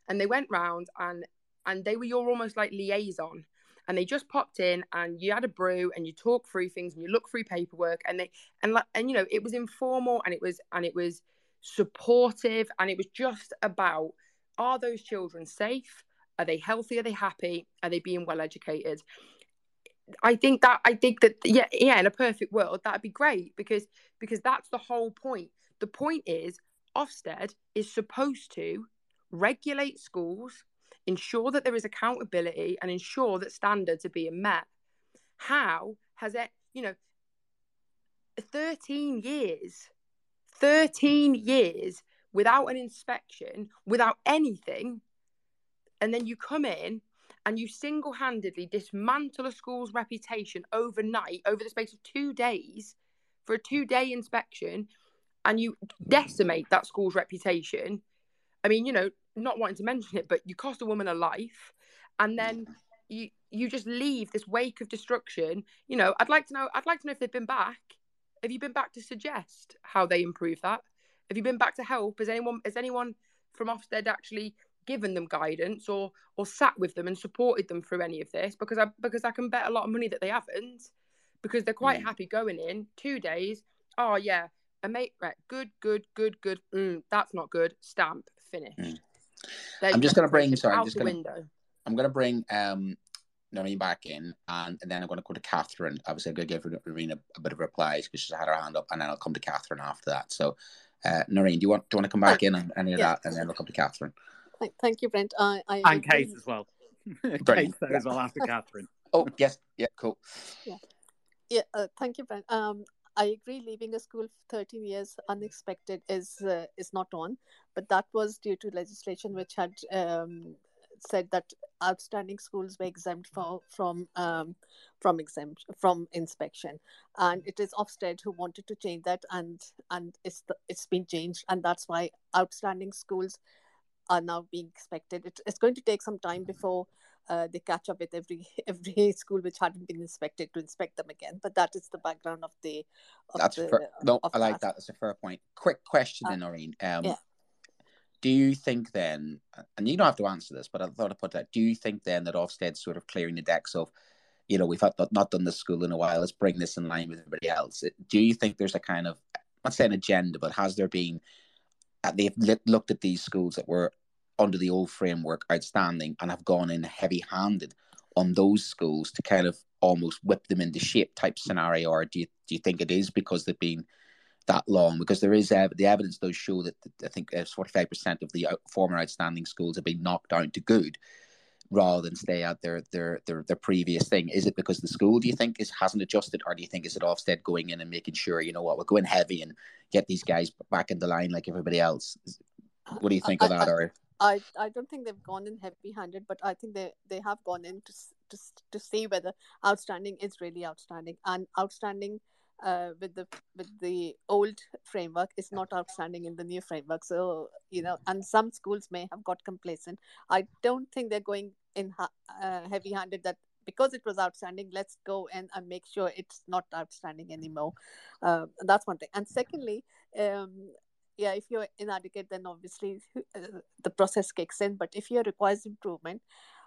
And they went round and and they were your almost like liaison. And they just popped in and you had a brew and you talk through things and you look through paperwork and they and like and you know it was informal and it was and it was supportive and it was just about are those children safe? Are they healthy? Are they happy? Are they being well educated? I think that I think that yeah yeah in a perfect world that'd be great because because that's the whole point. The point is Ofsted is supposed to regulate schools, ensure that there is accountability, and ensure that standards are being met. How has it you know 13 years 13 years without an inspection without anything and then you come in and you single handedly dismantle a school's reputation overnight over the space of two days for a two day inspection and you mm. decimate that school's reputation. I mean, you know, not wanting to mention it, but you cost a woman a life and then you you just leave this wake of destruction. You know, I'd like to know I'd like to know if they've been back. Have you been back to suggest how they improve that? Have you been back to help? Has anyone has anyone from Ofsted actually given them guidance or or sat with them and supported them through any of this? Because I because I can bet a lot of money that they haven't, because they're quite mm. happy going in two days. Oh yeah, a mate, right? Good, good, good, good. Mm, that's not good. Stamp, finish. Mm. I'm just going to bring. Sorry, I'm just going to. I'm going to bring um Naureen back in, and, and then I'm going to go to Catherine. Obviously, I'm going to give Naureen a, a bit of replies because she's had her hand up, and then I'll come to Catherine after that. So, uh, Naureen, do you want do you want to come back in on any of yeah. that, and then I'll come to Catherine. Thank, thank you, Brent. I, I and Kate as well. Kate yeah. as well after Catherine. Oh yes, yeah, cool. Yeah, yeah. Uh, thank you, Brent. Um, I agree. Leaving a school for 13 years unexpected is uh, is not on, but that was due to legislation which had um, said that outstanding schools were exempt for, from um, from exempt from inspection, and it is Ofsted who wanted to change that, and and it's the, it's been changed, and that's why outstanding schools are now being expected. It, it's going to take some time before uh, they catch up with every every school which hadn't been inspected to inspect them again. But that is the background of the. Of That's the, fair. no, I like that. that. That's a fair point. Quick question, uh, then, Naureen. Um, yeah. Do you think then, and you don't have to answer this, but I thought I'd put that. Do you think then that Ofsted's sort of clearing the decks of, you know, we've had, not done this school in a while. Let's bring this in line with everybody else. Do you think there's a kind of, I'm not saying agenda, but has there been? Uh, they've looked at these schools that were under the old framework outstanding and have gone in heavy handed on those schools to kind of almost whip them into shape type scenario or do you, do you think it is because they've been that long? Because there is uh, the evidence does show that I think uh, 45% of the former outstanding schools have been knocked down to good rather than stay at their their their, their previous thing. Is it because the school do you think is hasn't adjusted or do you think is it Ofsted going in and making sure you know what we're going heavy and get these guys back in the line like everybody else? What do you think I, of that I, or I, I don't think they've gone in heavy handed, but I think they, they have gone in to, to, to see whether outstanding is really outstanding. And outstanding uh, with the with the old framework is not outstanding in the new framework. So, you know, and some schools may have got complacent. I don't think they're going in uh, heavy handed that because it was outstanding, let's go and, and make sure it's not outstanding anymore. Uh, that's one thing. And secondly, um, yeah if you're inadequate then obviously uh, the process kicks in. But if you requires improvement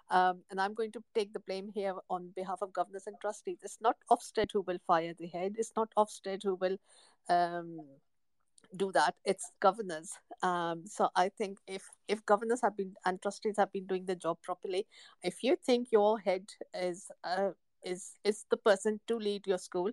um, and i'm going to take the blame here on behalf of governors and trustees it's not ofsted who will fire the head. It's not ofsted who will um, do that. It's governors. Um, so i think if if governors have been and trustees have been doing the job properly if you think your head is uh, is is the person to lead your school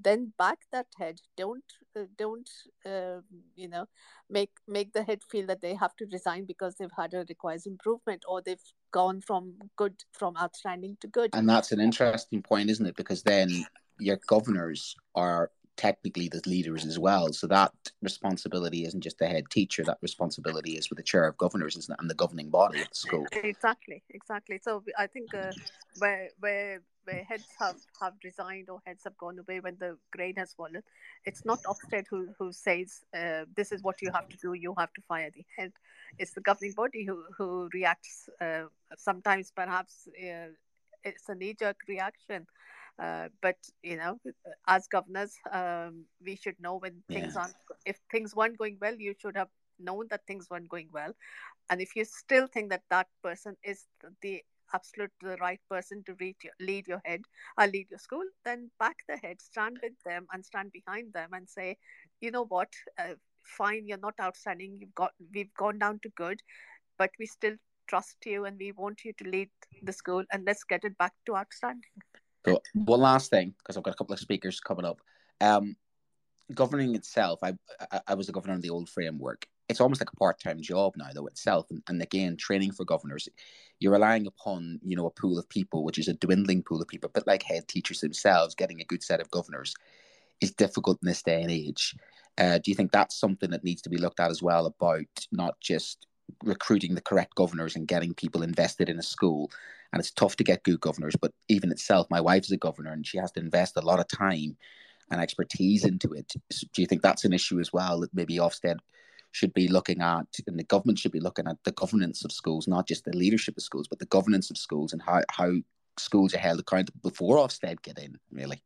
then back that head. Don't uh, don't uh, you know make make the head feel that they have to resign because they've had a requires improvement or they've gone from good from outstanding to good. And that's an interesting point isn't it? Because then your governors are technically the leaders as well. So that responsibility isn't just the head teacher. That responsibility is with the chair of governors, and the governing body of the school. Exactly, exactly. So I think uh, where where where heads have, have resigned or heads have gone away when the grain has fallen, it's not Ofsted who who says uh, this is what you have to do. You have to fire the head. It's the governing body who who reacts. Uh, sometimes perhaps uh, it's a knee jerk reaction uh, but you know, as governors, um, we should know when things yeah. aren't. If things weren't going well, you should have known that things weren't going well, and if you still think that that person is the absolute the right person to lead your, lead your head or uh, lead your school, then back the head, stand with them, and stand behind them, and say, you know what, uh, fine, you're not outstanding. You've got we've gone down to good, but we still trust you and we want you to lead the school and let's get it back to outstanding. So one last thing, because I've got a couple of speakers coming up. Um, governing itself, I, I, I was a governor of the old framework. It's almost like a part-time job now, though itself. And, and again, training for governors, you're relying upon you know a pool of people, which is a dwindling pool of people, But like head teachers themselves. Getting a good set of governors is difficult in this day and age. Uh, do you think that's something that needs to be looked at as well about not just recruiting the correct governors and getting people invested in a school. And it's tough to get good governors, but even itself, my wife's a governor and she has to invest a lot of time and expertise into it. Do you think that's an issue as well that maybe Ofsted should be looking at, and the government should be looking at the governance of schools, not just the leadership of schools, but the governance of schools and how, how schools are held accountable before Ofsted get in, really?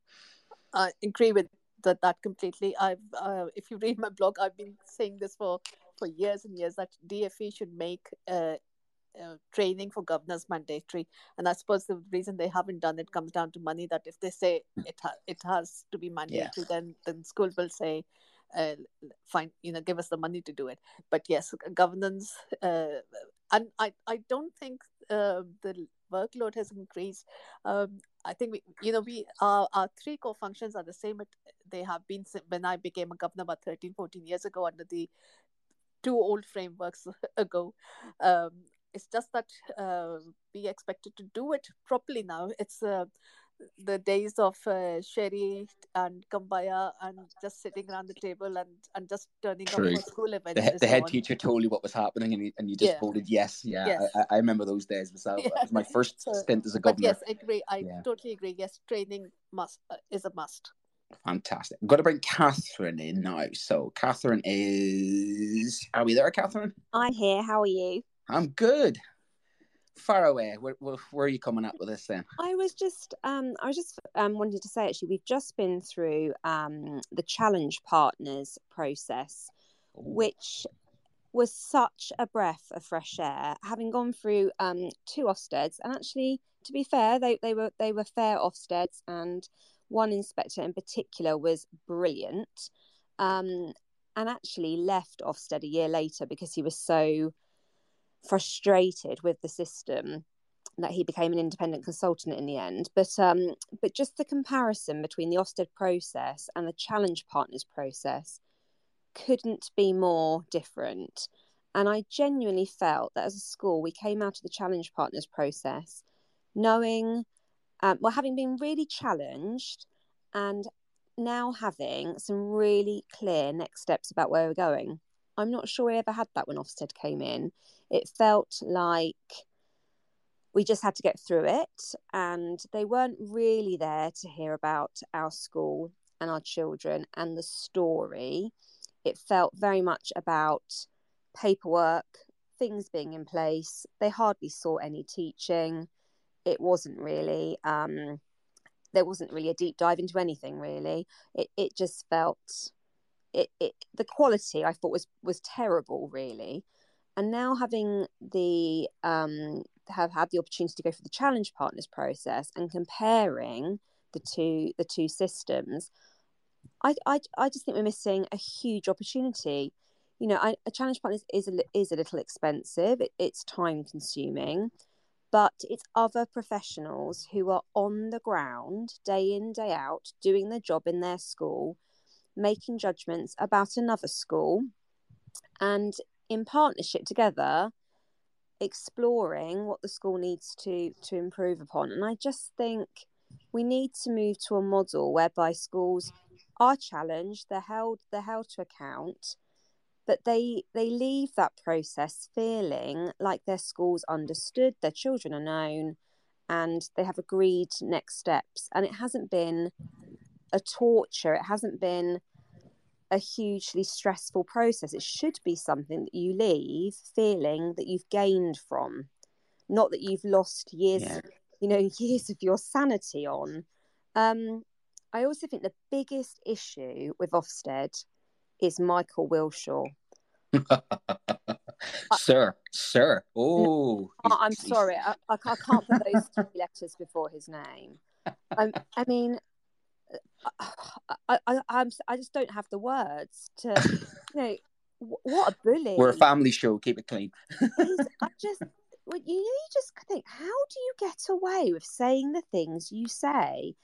I agree with that, that completely. I've, uh, if you read my blog, I've been saying this for for years and years that DFE should make uh, uh, training for governors mandatory. And I suppose the reason they haven't done it comes down to money. That if they say it ha- it has to be mandatory, yeah. then then schools will say, uh, "Fine, you know, give us the money to do it." But yes, governance, uh, and I I don't think uh, the workload has increased. Um, I think we, you know, we our, our three core functions are the same. They have been when I became a governor about 13, 14 years ago under the two old frameworks ago. Um, it's just that uh, we expected to do it properly now. It's uh, the days of uh, sherry and kumbaya and just sitting around the table and, and just turning True. up for school events. The, the head teacher told you what was happening and you, and you just yeah. voted yes. Yeah, yes. I, I, remember those days myself. Yeah. It was my first so, stint as a governor. yes, I agree. I yeah. totally agree. Yes, training must uh, is a must. Fantastic. I'm going to bring Catherine in now. So, Catherine is. Are we there, Catherine? I'm here. How are you? I'm good. Far away. Where, where, where are you coming up with this then? I was just, um, I was just um, wanting to say actually, we've just been through um, the Challenge Partners process, which was such a breath of fresh air. Having gone through um, two Ofsteds, and actually, to be fair, they, they were they were fair Ofsteds, and one inspector in particular was brilliant, um, and actually left Ofsted a year later because he was so frustrated with the system that he became an independent consultant in the end. But um, but just the comparison between the Ofsted process and the Challenge Partners process couldn't be more different. And I genuinely felt that as a school, we came out of the Challenge Partners process knowing, um, well, having been really challenged and now having some really clear next steps about where we're going. I'm not sure we ever had that when Ofsted came in. It felt like we just had to get through it, and they weren't really there to hear about our school and our children and the story. It felt very much about paperwork, things being in place. They hardly saw any teaching. It wasn't really. Um, there wasn't really a deep dive into anything really. It it just felt it, it the quality I thought was was terrible really. And now having the um have had the opportunity to go through the challenge partners process and comparing the two the two systems, I I, I just think we're missing a huge opportunity. You know, I, a challenge partners is a, is a little expensive. It, it's time consuming, but it's other professionals who are on the ground day in day out doing their job in their school making judgments about another school and in partnership together exploring what the school needs to to improve upon. And i just think we need to move to a model whereby schools are challenged they're held they're held to account but they they leave that process feeling like their schools understood their children are known and they have agreed next steps and it hasn't been a torture. It hasn't been a hugely stressful process. It should be something that you leave feeling that you've gained from, not that you've lost years, yeah. you know, years of your sanity on. Um, I also think the biggest issue with Ofsted is Michael Wilshaw. sir, sir. Oh, I'm sorry. I, I, can't put those three letters before his name. Um, I mean, I, I, I'm, I just don't have the words to, you know, what a bully. We're a family show. Keep it clean. I just, you, you just think, how do you get away with saying the things you say?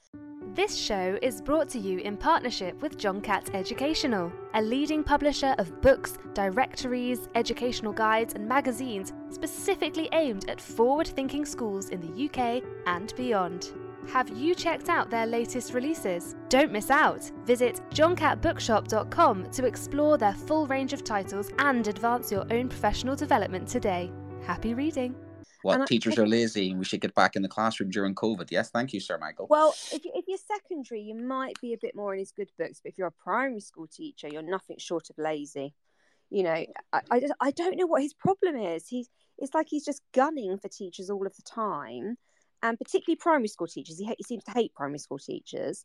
This show is brought to you in partnership with John Catt Educational, a leading publisher of books, directories, educational guides, and magazines specifically aimed at forward thinking schools in the UK and beyond. Have you checked out their latest releases? Don't miss out. Visit johncattbookshop.com to explore their full range of titles and advance your own professional development today. Happy reading. What And I- teachers are lazy and we should get back in the classroom during COVID. Yes, thank you, Sir Michael. Well, if, you, if you're secondary, you might be a bit more in his good books, but if you're a primary school teacher, you're nothing short of lazy. You know, I, I, just- I don't know what his problem is. He's it's like he's just gunning for teachers all of the time, and particularly primary school teachers. He, ha- he seems to hate primary school teachers.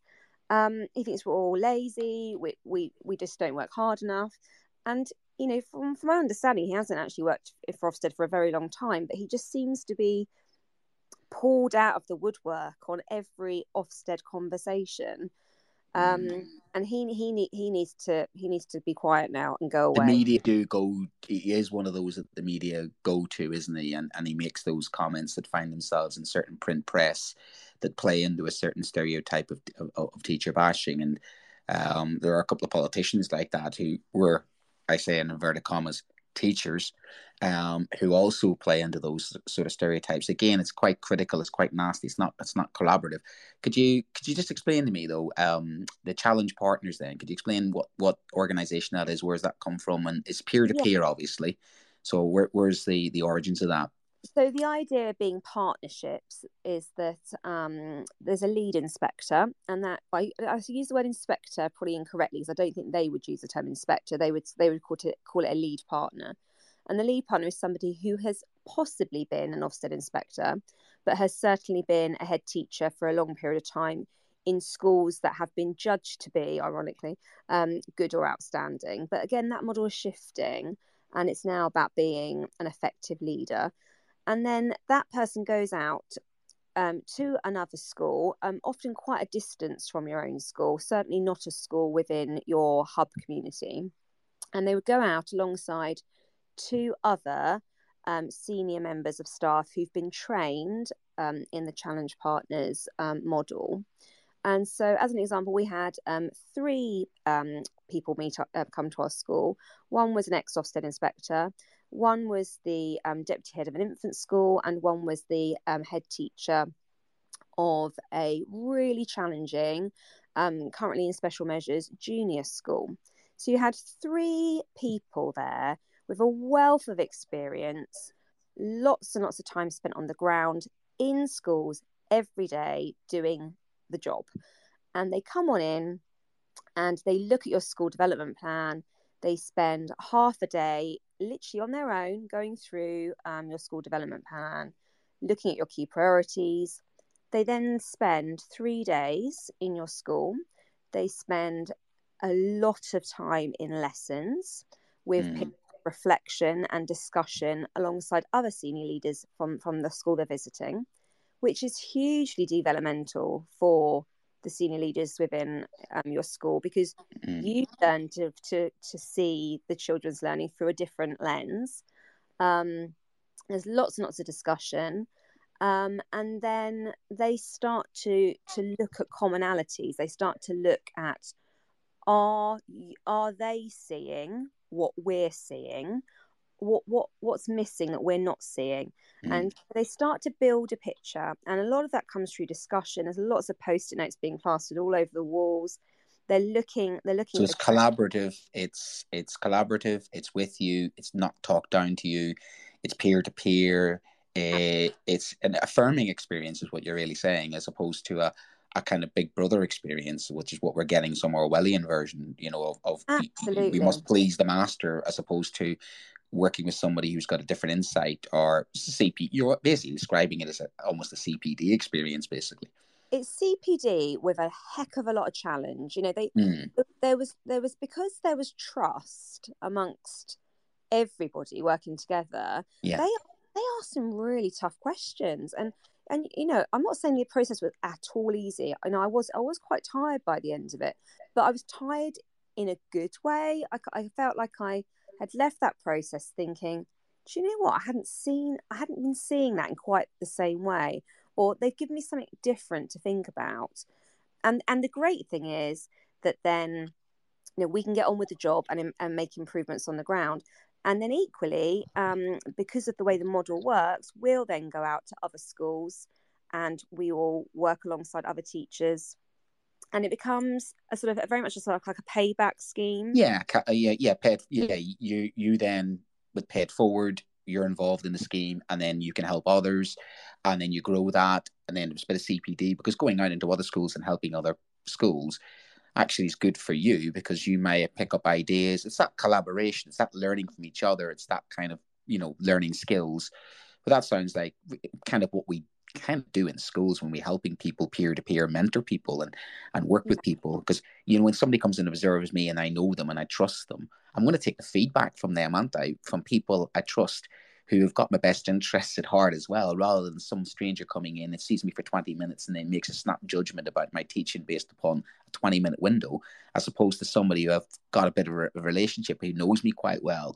Um, he thinks we're all lazy. We, we we just don't work hard enough. And you know, from from my understanding, he hasn't actually worked for Ofsted for a very long time, but he just seems to be pulled out of the woodwork on every Ofsted conversation. Um, and he he he needs to he needs to be quiet now and go away. the media do go he is one of those that the media go to isn't he and, and he makes those comments that find themselves in certain print press that play into a certain stereotype of, of, of teacher bashing and um, there are a couple of politicians like that who were i say in inverted commas teachers um, who also play into those sort of stereotypes. Again it's quite critical it's quite nasty it's not it's not collaborative. Could you could you just explain to me though um, the challenge partners then? Could you explain what what organization that is where's that come from? And it's peer to peer obviously. So where, where's the the origins of that so the idea being partnerships is that um, there's a lead inspector, and that I, I use the word inspector probably incorrectly because I don't think they would use the term inspector. They would they would call it call it a lead partner, and the lead partner is somebody who has possibly been an Ofsted inspector, but has certainly been a head teacher for a long period of time in schools that have been judged to be, ironically, um, good or outstanding. But again, that model is shifting, and it's now about being an effective leader and then that person goes out um, to another school, um, often quite a distance from your own school, certainly not a school within your hub community. And they would go out alongside two other um, senior members of staff who've been trained um, in the Challenge Partners um, model. And so, as an example, we had um, three people meet up, uh, come to our school. One was an ex Ofsted inspector, one was the um, deputy head of an infant school, and one was the um, head teacher of a really challenging, um, currently in special measures, junior school. So you had three people there with a wealth of experience, lots and lots of time spent on the ground in schools every day doing the job. And they come on in and they look at your school development plan. They spend half a day literally on their own going through um, your school development plan, looking at your key priorities. They then spend three days in your school. They spend a lot of time in lessons with Mm. reflection and discussion alongside other senior leaders from, from the school they're visiting, which is hugely developmental for the senior leaders within um, your school because Mm. you learn to, to to see the children's learning through a different lens. Um, there's lots and lots of discussion, um, and then they start to to look at commonalities. They start to look at are are they seeing what we're seeing? What what what's missing that we're not seeing? Mm. And they start to build a picture, and a lot of that comes through discussion. There's lots of post-it notes being plastered all over the walls. They're looking. They're looking. So it's collaborative. It's it's collaborative. It's with you. It's not talked down to you. It's peer to peer. It's an affirming experience, is what you're really saying, as opposed to a, a kind of Big Brother experience, which is what we're getting some Orwellian version, you know, of, of we must please the master, as opposed to working with somebody who's got a different insight or CP. You're basically describing it as a, almost a CPD experience, basically. it's CPD with a heck of a lot of challenge. You know, they Mm. there was there was because there was trust amongst everybody working together. Yeah. They they asked some really tough questions, and and you know, I'm not saying the process was at all easy. I know I was I was quite tired by the end of it, but I was tired in a good way. I, I felt like I had left that process thinking, do you know what? I hadn't seen I hadn't been seeing that in quite the same way or they've given me something different to think about. And and the great thing is that then you know we can get on with the job and and make improvements on the ground. And then equally, um, because of the way the model works, we'll then go out to other schools and we all work alongside other teachers and it becomes a sort of a very much a sort of like a payback scheme. Yeah, uh, yeah, yeah. Paid, yeah. You you then with paid forward, you're involved in the scheme, and then you can help others, and then you grow that, and then it's a bit of CPD because going out into other schools and helping other schools actually is good for you because you may pick up ideas. It's that collaboration. It's that learning from each other. It's that kind of you know learning skills. But that sounds like kind of what we kind of do in schools when we're helping people peer to peer mentor people and and work with people. Because you know when somebody comes and observes me and I know them and I trust them I'm going to take the feedback from them aren't I? From people I trust who have got my best interests at heart as well rather than some stranger coming in and sees me for 20 minutes and then makes a snap judgment about my teaching based upon a 20 minute window as opposed to somebody who I've got a bit of a relationship who knows me quite well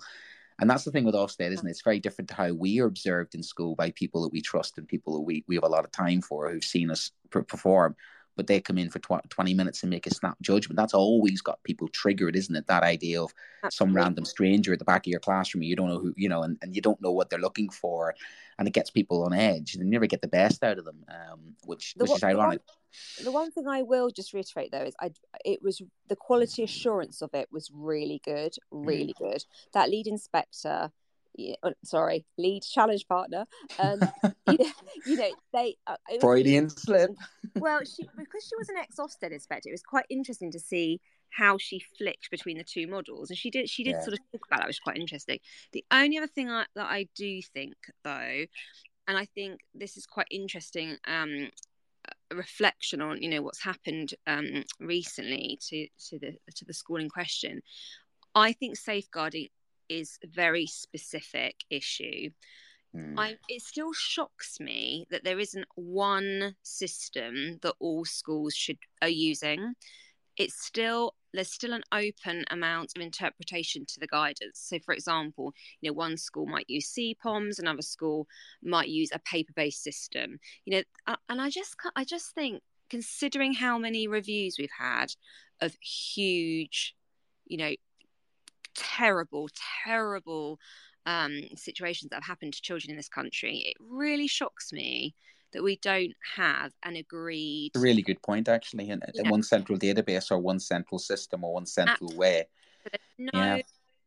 and that's the thing with Ofsted, isn't it? It's very different to how we are observed in school by people that we trust and people that we, we have a lot of time for who've seen us perform but they come in for tw- 20 minutes and make a snap judgment. That's always got people triggered, isn't it? That idea of some random stranger at the back of your classroom, you don't know who, you know, and, and you don't know what they're looking for. And it gets people on edge and you never get the best out of them, um, which, which is ironic. The one, the one thing I will just reiterate though is I, it was the quality assurance of it was really good, really mm. good. That lead inspector, yeah, oh, sorry, lead challenge partner. Um, you, know, you know, they uh, Freudian slip. well, she because she was an ex Ofsted inspector, it was quite interesting to see how she flicked between the two models, and she did she did yeah. sort of talk about that, which was quite interesting. The only other thing I, that I do think though, and I think this is quite interesting. Um, a reflection on you know what's happened um, recently to to the to the school in question. I think safeguarding is a very specific issue. Mm. I, it still shocks me that there isn't one system that all schools should are using. It's still there's still an open amount of interpretation to the guidance. So, for example, you know, one school might use CPOMs, another school might use a paper-based system. You know, and I just I just think, considering how many reviews we've had of huge, you know, terrible, terrible um, situations that have happened to children in this country, it really shocks me that we don't have an agreed. A really good point, actually. And yeah. one central database or one central system or one central Absolutely. way. no, yeah.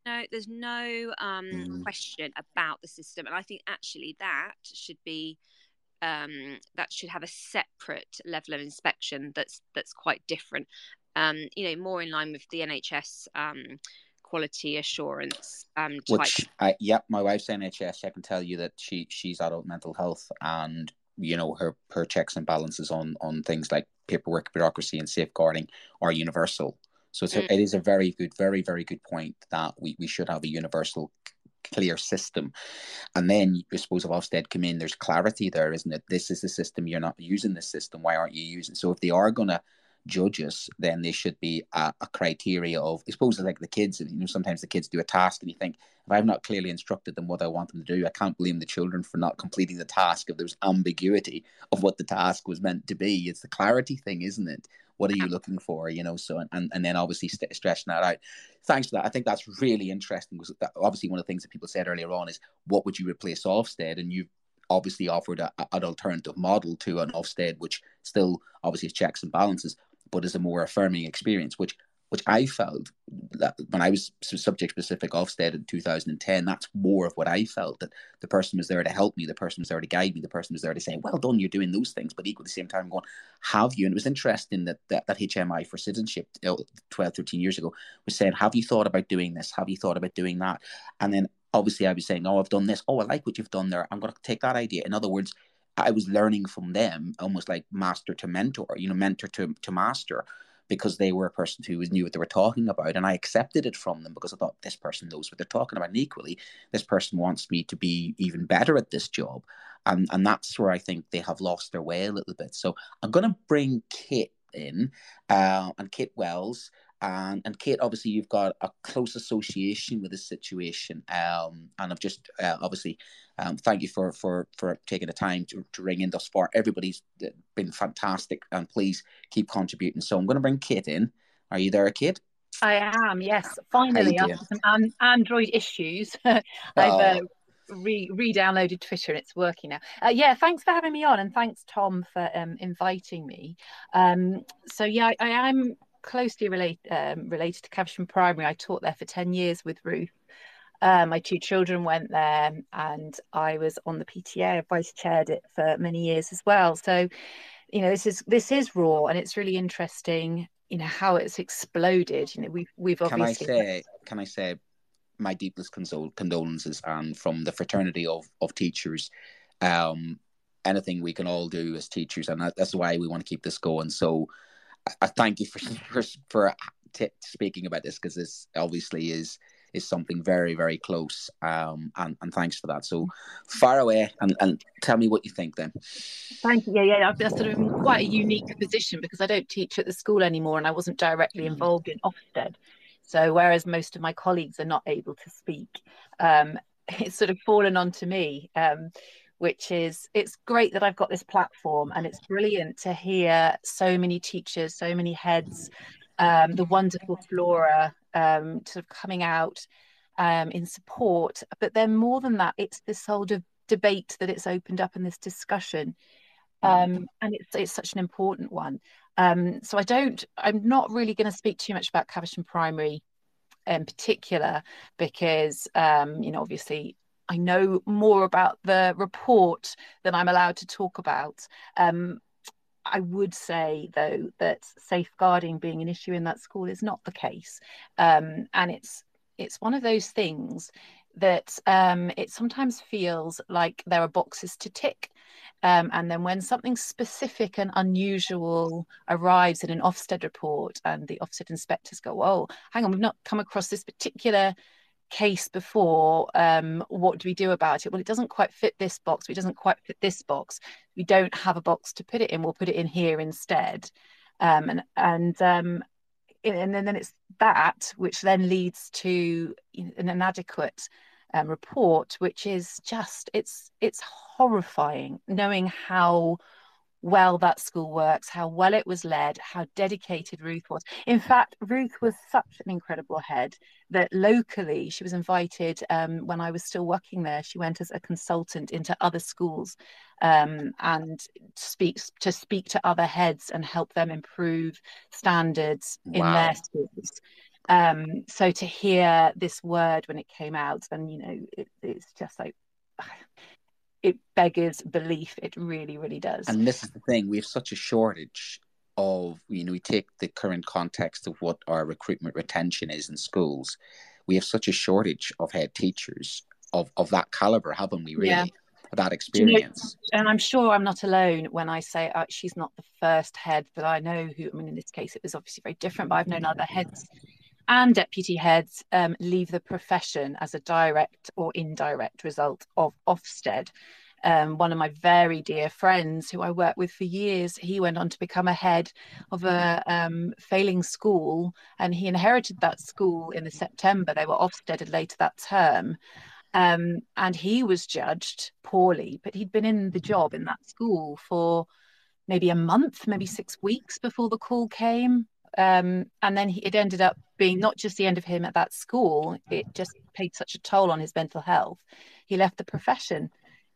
no, there's no um, mm. question about the system, and I think actually that should be. Um, that should have a separate level of inspection that's that's quite different. Um, you know, more in line with the NHS um, quality assurance um type. which I, yep my wife's nhs i can tell you that she she's adult mental health and you know her her checks and balances on on things like paperwork bureaucracy and safeguarding are universal. So it's a, mm. it is a very good very very good point that we, we should have a universal clear system. And then i suppose if ofsted come in there's clarity there isn't it? This is the system you're not using this system. Why aren't you using so if they are going to judges, then there should be a, a, criteria of, I suppose, like the kids. You know, sometimes the kids do a task, and you think, if I've not clearly instructed them what I want them to do, I can't blame the children for not completing the task if there's ambiguity of what the task was meant to be. It's the clarity thing, isn't it? What are you looking for? You know, so and and then obviously st- stretching that out. Thanks for that. I think that's really interesting. Because obviously one of the things that people said earlier on is, what would you replace Ofsted? And you've obviously offered a, an alternative model to an Ofsted, which still obviously has checks and balances but is a more affirming experience, which which I felt that when I was subject specific Ofsted in 2010, that's more of what I felt that the person was there to help me, the person was there to guide me, the person was there to say, well done, you're doing those things, but equally at the same time going, have you? And it was interesting that that, that HMI for citizenship you 12, 13 years ago was saying, have you thought about doing this? Have you thought about doing that? And then obviously I was saying, oh, I've done this. Oh, I like what you've done there. I'm going to take that idea. In other words, I was learning from them, almost like master to mentor, you know, mentor to, to master, because they were a person who knew what they were talking about. And I accepted it from them because I thought this person knows what they're talking about. And equally, this person wants me to be even better at this job. And, and that's where I think they have lost their way a little bit. So I'm going to bring Kit in uh, and Kit Wells. And, and Kate, obviously, you've got a close association with this situation, um, and I've just uh, obviously um, thank you for for for taking the time to, to ring in thus far. Everybody's been fantastic, and please keep contributing. So I'm going to bring Kate in. Are you there, Kate? I am. Yes, finally after some an- Android issues, I've uh, re re-downloaded Twitter and it's working now. Uh, yeah, thanks for having me on, and thanks Tom for um, inviting me. Um, so yeah, I, I am closely relate, um, related to Caversham Primary. I taught there for ten years with Ruth. Um, my two children went there, and I was on the PTA. I vice chaired it for many years as well. So, you know, this is this is raw, and it's really interesting. You know how it's exploded. You know, we've we've obviously. Can I say? Can I say? my deepest consol- condolences and from the fraternity of of teachers um anything we can all do as teachers and that, that's why we want to keep this going so i, thank you for for, for t- speaking about this because this obviously is is something very very close um and, and thanks for that. So far away and, and tell me what you think then. Thank you. Yeah yeah i'm sort of in quite a unique position because i don't teach at the school anymore and i wasn't directly mm. involved in ofsted. So whereas most of my colleagues are not able to speak, um, it's sort of fallen onto me, um, which is it's great that I've got this platform, and it's brilliant to hear so many teachers, so many heads, um, the wonderful Flora um, sort of coming out um, in support. But then more than that, it's this sort of debate that it's opened up in this discussion. Um, and it's, it's such an important one. Um, so I don't, I'm not really going to speak too much about Caversham Primary in particular because, um, you know, obviously I know more about the report than I'm allowed to talk about. Um, I would say, though, that safeguarding being an issue in that school is not the case, um, and it's it's one of those things that um, it sometimes feels like there are boxes to tick. Um, and then when something specific and unusual arrives in an Ofsted report and the Ofsted inspectors go, oh, hang on, we've not come across this particular case before. Um, what do we do about it? Well, it doesn't quite fit this box. It doesn't quite fit this box. We don't have a box to put it in. We'll put it in here instead. Um, and and um, and then, then it's that which then leads to an inadequate um, report, which is just it's it's horrifying knowing how well that school works, how well it was led, how dedicated Ruth was. In fact, Ruth was such an incredible head that locally she was invited um, when I was still working there. She went as a consultant into other schools um, and speaks to speak to other heads and help them improve standards wow. in their schools. Um, so to hear this word when it came out, and you know, it, it's just like it beggars belief. It really, really does. And this is the thing: we have such a shortage of you know we take the current context of what our recruitment retention is in schools. We have such a shortage of head teachers of of that caliber, haven't we? Really. Yeah that experience. You know, and I'm sure I'm not alone when I say uh, she's not the first head that I know who, I mean, in this case, it was obviously very different, but I've known other heads and deputy heads um, leave the profession as a direct or indirect result of Ofsted. Um, one of my very dear friends who I worked with for years, he went on to become a head of a um, failing school and he inherited that school in the September. They were Ofsteded later that term. Um, and he was judged poorly, but he'd been in the job in that school for maybe a month, maybe six weeks before the call came. Um, and then he, it ended up being not just the end of him at that school, it just paid such a toll on his mental health. He left the profession.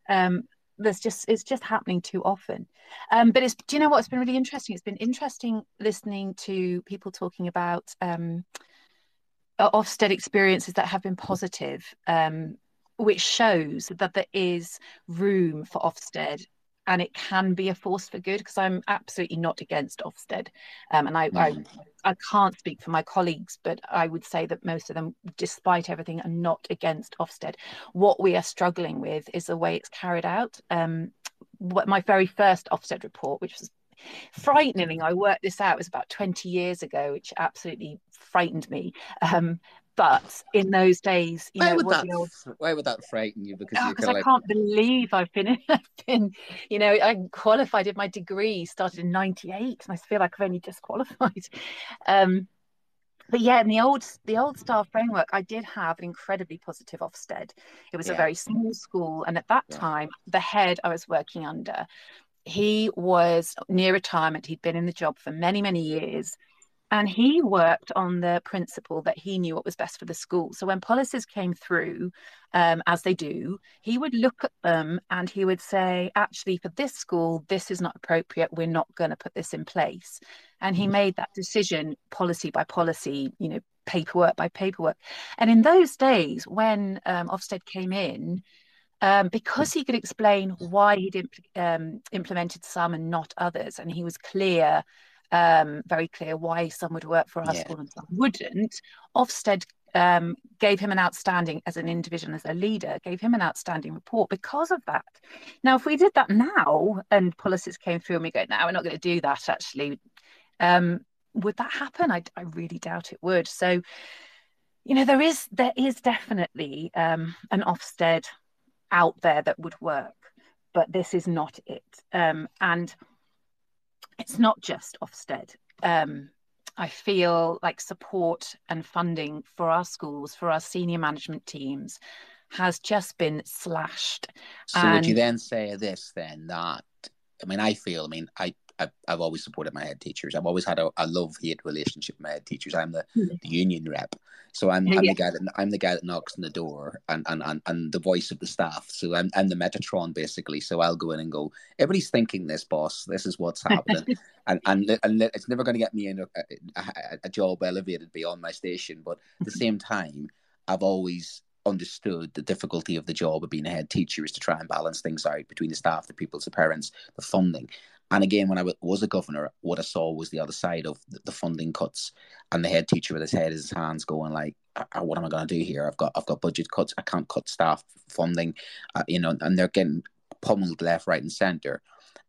Um, there's just it's just happening too often. Um, but it's do you know what? It's been really interesting. It's been interesting listening to people talking about um, Ofsted experiences that have been positive, um, which shows that there is room for Ofsted and it can be a force for good because I'm absolutely not against Ofsted. Um, and I, mm. I, I, can't speak for my colleagues, but I would say that most of them, despite everything, are not against Ofsted. What we are struggling with is the way it's carried out. Um, what my very first Ofsted report, which was frightening, I worked this out, it was about 20 years ago, which absolutely frightened me. Um, but in those days, you why know, would that old... why would that frighten you? Because oh, I like... can't believe I've been in, I've been you know I qualified, did my degree, started in '98, and I feel like I've only just qualified. Um, but yeah, in the old the old staff framework, I did have an incredibly positive Ofsted. It was yeah. a very small school, and at that yeah. time, the head I was working under, he was near retirement. He'd been in the job for many many years and he worked on the principle that he knew what was best for the school. So when policies came through, um, as they do, he would look at them and he would say, actually, for this school, this is not appropriate. We're not going to put this in place. And he made that decision policy by policy, you know, paperwork by paperwork. And in those days, when um, Ofsted came in, um, because he could explain why he'd impl- um, implemented some and not others, and he was clear um, very clear why some would work for our yeah. school and some wouldn't. Ofsted um, gave him an outstanding, as an individual, as a leader, gave him an outstanding report because of that. Now, if we did that now and policies came through and we go, no, we're not going to do that actually, um, would that happen? I, I really doubt it would. So, you know, there is there is definitely um, an Ofsted out there that would work, but this is not it. Um, and it's not just Ofsted. Um, I feel like support and funding for our schools, for our senior management teams, has just been slashed. So and... would you then say this then that I mean I feel I mean I I've, I've always supported my head teachers. I've always had a, a love hate relationship with my head teachers. I'm the, hmm. the union rep, so I'm, I'm yeah. the guy that I'm the guy that knocks on the door and, and, and, and the voice of the staff. So I'm I'm the Metatron basically. So I'll go in and go. Everybody's thinking this, boss. This is what's happening, and, and and it's never going to get me in a, a, a job elevated beyond my station. But at the same time, I've always understood the difficulty of the job of being a head teacher is to try and balance things out between the staff, the pupils, the parents, the funding. And again, when I was a governor, what I saw was the other side of the funding cuts, and the head teacher with his head in his hands, going like, "What am I going to do here? I've got I've got budget cuts. I can't cut staff funding, uh, you know." And they're getting pummeled left, right, and centre.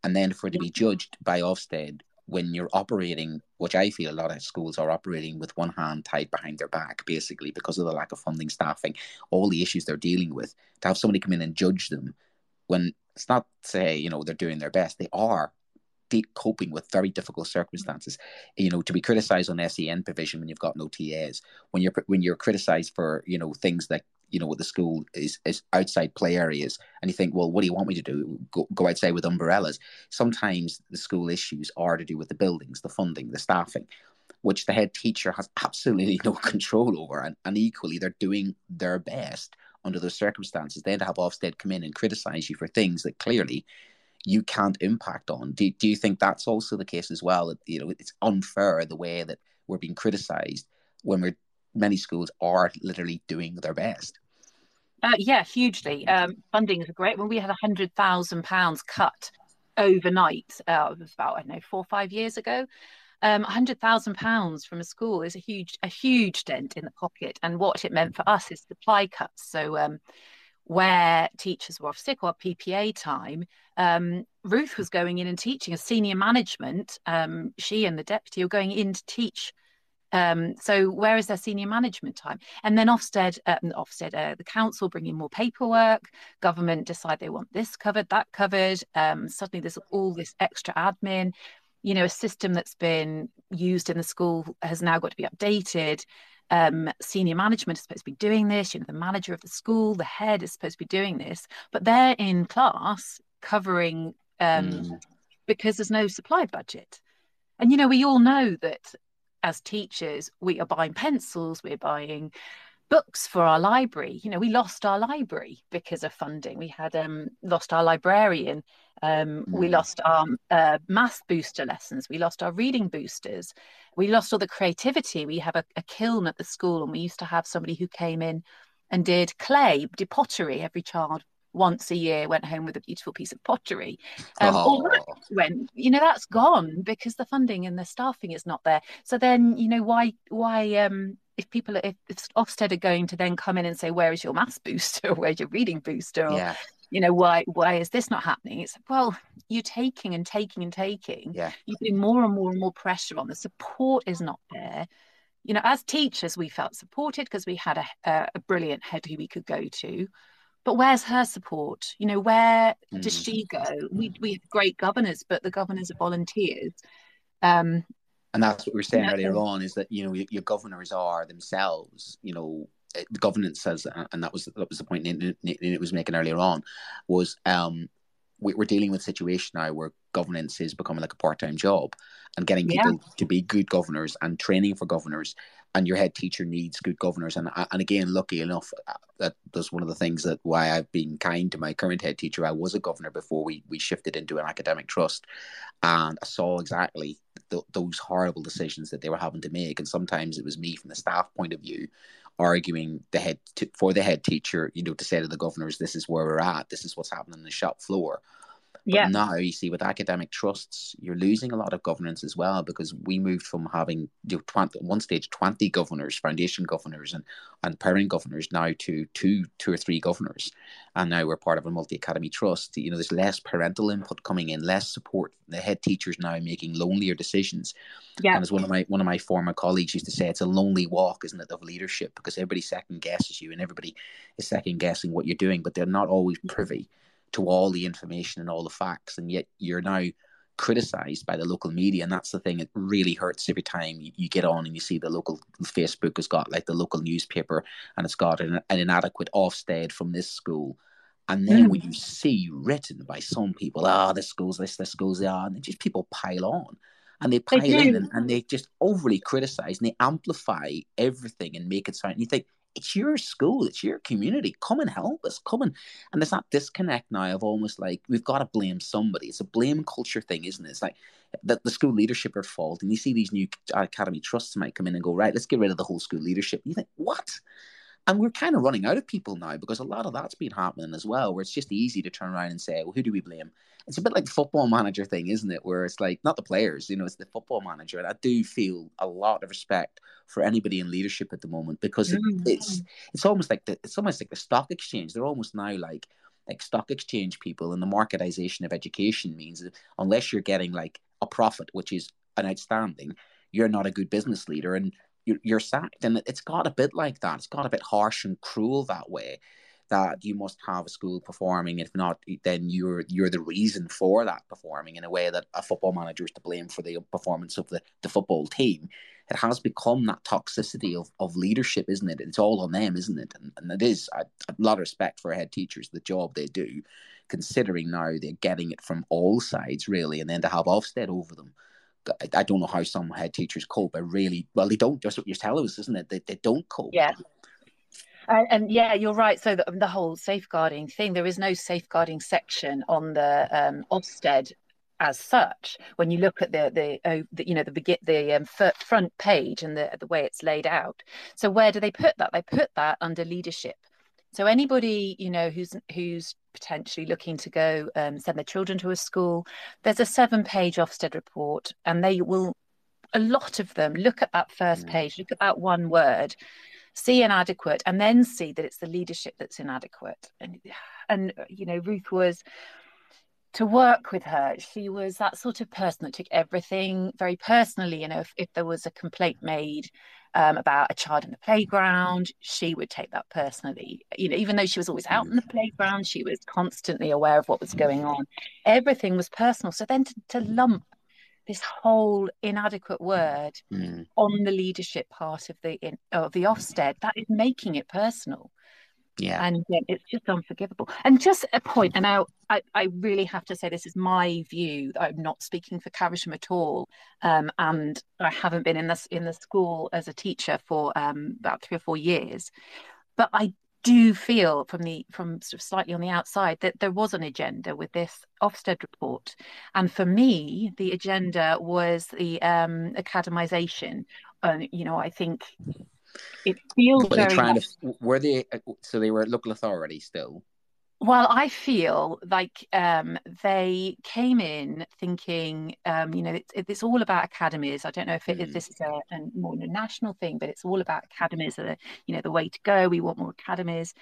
And then for it to be judged by Ofsted when you're operating, which I feel a lot of schools are operating with one hand tied behind their back, basically because of the lack of funding, staffing, all the issues they're dealing with, to have somebody come in and judge them when it's not say you know they're doing their best, they are coping with very difficult circumstances. You know, to be criticised on SEN provision when you've got no TAs, when you're when you're criticised for you know things that you know what the school is is outside play areas, and you think, well, what do you want me to do? Go, go outside with umbrellas? Sometimes the school issues are to do with the buildings, the funding, the staffing. Which the head teacher has absolutely no control over, and, and equally they're doing their best under those circumstances. Then to have Ofsted come in and criticise you for things that clearly you can't impact on. Do, do you think that's also the case as well? That, you know, it's unfair the way that we're being criticised when we're many schools are literally doing their best. Uh, yeah, hugely. Um, funding is great. When we had a hundred thousand pounds cut overnight, uh, it was about I don't know four or five years ago. Um, hundred thousand pounds from a school is a huge a huge dent in the pocket, and what it meant for us is supply cuts. So um, where teachers were off sick or PPA time, um, Ruth was going in and teaching as senior management. Um, she and the deputy were going in to teach. Um, so where is their senior management time? And then Ofsted, uh, Ofsted, uh, the council bring in more paperwork. Government decide they want this covered, that covered. Um, suddenly there's all this extra admin. You know, a system that's been used in the school has now got to be updated um, senior management is supposed to be doing this, you know, the manager of the school, the head is supposed to be doing this, but they're in class covering um, mm. because there's no supply budget. And, you know, we all know that as teachers, we are buying pencils, we're buying books for our library. You know, we lost our library because of funding. We had um, lost our librarian. Um, mm. We lost our uh, math booster lessons. We lost our reading boosters. We lost all the creativity. We have a, a kiln at the school, and we used to have somebody who came in and did clay, did pottery. Every child once a year went home with a beautiful piece of pottery. Um, oh. All that went, you know, that's gone because the funding and the staffing is not there. So then, you know, why why um if people if, if Ofsted are going to then come in and say, where is your maths booster? Where's your reading booster? Or, yeah. you know, why why is this not happening? It's well, you're taking and taking and taking. Yeah. You're putting more and more and more pressure on. The support is not there. You know, as teachers, we felt supported because we had a, a brilliant head who we could go to but where's her support you know where mm. does she go we, we have great governors but the governors are volunteers um, and that's what we were saying yeah. earlier on is that you know your, your governors are themselves you know eh, the governance says and that was that was the point it was making earlier on was um we, are dealing with a situation now where governance is becoming like a part-time job and getting people yeah. to be good governors and training for governors and your head teacher needs good governors. And and again lucky enough uh, that that's one of the things that why I've been kind to my current head teacher. I was a governor before we we shifted into an academic trust. And I saw exactly th- those horrible decisions that they were having to make. And sometimes it was me from the staff point of view arguing the head t- for the head teacher, you know, to say to the governors, this is where we're at, this is what's happening on the shop floor. But yeah. now you see with academic trusts, you're losing a lot of governance as well because we moved from having you know, 20, one stage 20 governors, foundation governors and, and parent governors now to two, two or three governors. And now we're part of a multi-academy trust. You know, there's less parental input coming in, less support. The head teachers now making lonelier decisions. Yeah. And as one of my one of my former colleagues used to say, it's a lonely walk, isn't it, of leadership because everybody second guesses you and everybody is second guessing what you're doing, but they're not always mm-hmm. privy to all the information and all the facts, and yet you're now criticized by the local media and that's the thing it really hurts every time you, you, get on and you see the local facebook has got like the local newspaper and it's got an, an inadequate Ofsted from this school. And then mm. when you see written by some people ah oh, this school's this this school's that and just people pile on. And they pile in and, and, they just overly criticize and they amplify everything and make it sound and you think it's your school, it's your community. Come and help us. Come and and there's that disconnect now of almost like we've got to blame somebody. It's a blame culture thing, isn't it? It's like that the school leadership are fault, and you see these new uh, academy trusts might come in and go right. Let's get rid of the whole school leadership. And you think what? And we're kind of running out of people now because a lot of that's been happening as well, where it's just easy to turn around and say, well, who do we blame? It's a bit like the football manager thing, isn't it? Where it's like, not the players, you know, it's the football manager. And I do feel a lot of respect for anybody in leadership at the moment because it, mm-hmm. it's it's almost like the it's almost like the stock exchange. They're almost now like like stock exchange people and the marketization of education means that unless you're getting like a profit, which is an outstanding, you're not a good business leader. And you're, you're sacked. And it's got a bit like that. It's got a bit harsh and cruel that way. That you must have a school performing. If not, then you're you're the reason for that performing in a way that a football manager is to blame for the performance of the, the football team. It has become that toxicity of, of leadership, isn't it? It's all on them, isn't it? And, and it is a, a lot of respect for head teachers, the job they do, considering now they're getting it from all sides, really, and then to have Ofsted over them I don't know how some head teachers cope. I really, well, they don't. Just what you're telling us, isn't it? They, they don't cope. Yeah. And, and, yeah, you're right. So the, the, whole safeguarding thing, there is no safeguarding section on the um, Ofsted as such. When you look at the the, oh, the you know the begin the um, front page and the the way it's laid out. So where do they put that? They put that under leadership. So anybody you know who's who's potentially looking to go um, send their children to a school, there's a seven-page Ofsted report, and they will a lot of them look at that first page, look at that one word, see inadequate, and then see that it's the leadership that's inadequate. And and you know Ruth was to work with her she was that sort of person that took everything very personally you know if, if there was a complaint made um, about a child in the playground, she would take that personally. You know, even though she was always out in the playground, she was constantly aware of what was going on. Everything was personal. So then to, to lump this whole inadequate word mm. on the leadership part of the in, of the Ofsted, that is making it personal. Yeah. And it's just unforgivable. And just a point, and now I, I really have to say this is my view. I'm not speaking for Caversham at all. Um, and I haven't been in this in the school as a teacher for um, about three or four years. But I do feel from the from sort of slightly on the outside that there was an agenda with this Ofsted report, and for me, the agenda was the um, academization. And you know, I think it feels were very. Trying much... to, were they? So they were local authority still. Well, I feel like um, they came in thinking, um, you know, it's, it's all about academies. I don't know if it, mm. this is a, a more a national thing, but it's all about academies. Are, you know, the way to go. We want more academies,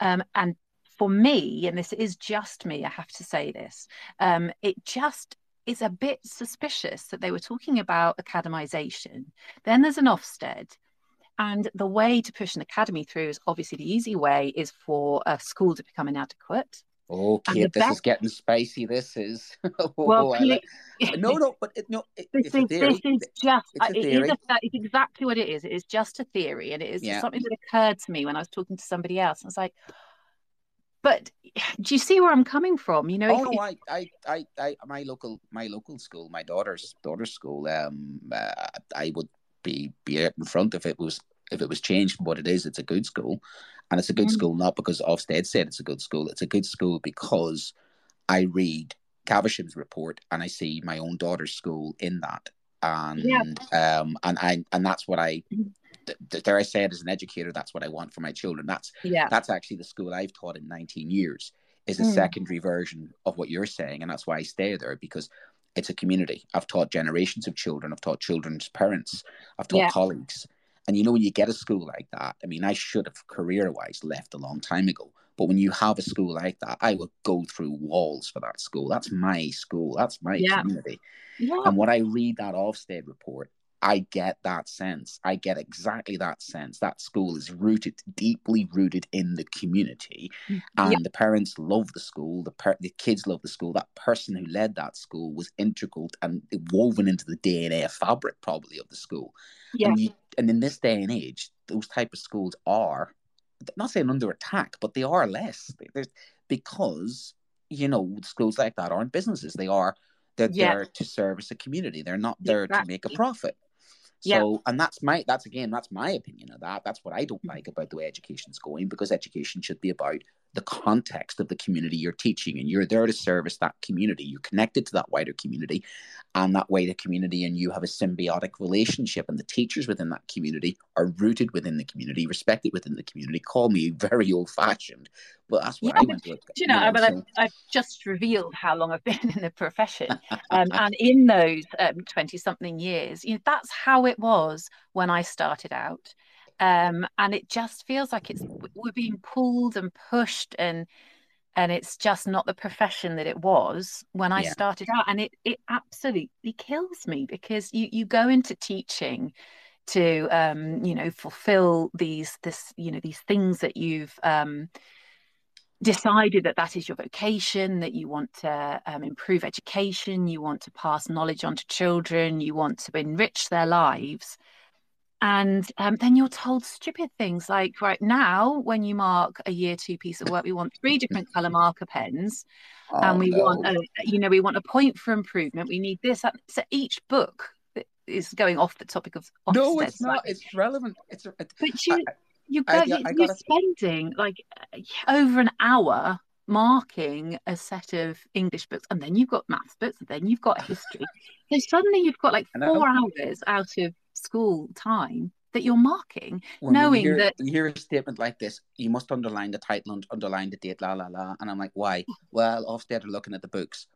um, and for me, and this is just me, I have to say this. Um, it just is a bit suspicious that they were talking about academization. Then there's an Ofsted, and the way to push an academy through is obviously the easy way is for a school to become inadequate. Oh, kid, this best... is getting spicy. This is. oh, well, like... no, no, but it, no, it, this, is, this is just. It's, it is a, it's exactly what it is. It is just a theory, and it is yeah. something that occurred to me when I was talking to somebody else. I was like, but do you see where I'm coming from? You know, oh no, I, I, I, I, my local, my local school, my daughter's daughter's school. Um, uh, I would be be out in front if it was if it was changed from what it is. It's a good school, and it's a good mm. school not because Ofsted said it's a good school. It's a good school because I read Caversham's report and I see my own daughter's school in that, and yeah. um, and I and that's what I mm dare I say it as an educator, that's what I want for my children. That's yeah. That's actually the school I've taught in 19 years. Is a mm. secondary version of what you're saying, and that's why I stay there because it's a community. I've taught generations of children. I've taught children's parents. I've taught yeah. colleagues. And you know, when you get a school like that, I mean, I should have career wise left a long time ago. But when you have a school like that, I will go through walls for that school. That's my school. That's my yeah. community. Yeah. And when I read that Ofsted report, I get that sense. I get exactly that sense. That school is rooted, deeply rooted in the community, mm, and yep. the parents love the school. The per- the kids love the school. That person who led that school was integral and woven into the DNA fabric, probably of the school. Yeah. And, you, and in this day and age, those type of schools are not saying under attack, but they are less. There's because you know schools like that aren't businesses. They are they're yeah. there to service a community. They're not there exactly. to make a profit. So, yeah. and that's my, that's again, that's my opinion of that. That's what I don't mm-hmm. like about the way education's going because education should be about the context of the community you're teaching and you're there to service that community. You're connected to that wider community. And that way, the community and you have a symbiotic relationship, and the teachers within that community are rooted within the community, respected within the community. Call me very old fashioned, but that's what yeah, I to. You know, you know but so. I've, I've, just revealed how long I've been in the profession. Um, and in those 20 um, something years, you know, that's how it was when I started out um, and it just feels like it's we're being pulled and pushed and and it's just not the profession that it was when I yeah. started out and it it absolutely kills me because you you go into teaching to um, you know fulfill these this you know these things that you've um, decided that that is your vocation that you want to um, improve education you want to pass knowledge on to children you want to enrich their lives and um, then you're told stupid things like right now when you mark a year two piece of work we want three different color marker pens oh, and we no. want a, you know we want a point for improvement we need this so each book is going off the topic of no it's not it's relevant it's, it's but you I, you go, I, I, you're spending like over an hour marking a set of English books, and then you've got maths books, and then you've got history. so suddenly you've got like four hours out of school time that you're marking, when knowing you hear, that you hear a statement like this, you must underline the title and underline the date, la la la. And I'm like, why? Well, Ofsted are looking at the books.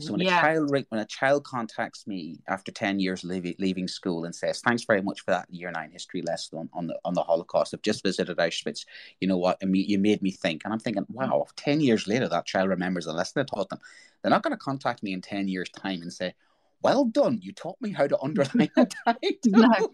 So when yeah. a child when a child contacts me after ten years leaving, leaving school and says, "Thanks very much for that year nine history lesson on, on the on the Holocaust. I've just visited Auschwitz. You know what? You made me think." And I'm thinking, mm. "Wow! Ten years later, that child remembers the lesson I taught them." They're not going to contact me in ten years' time and say, well done. You taught me how to underline a title. no,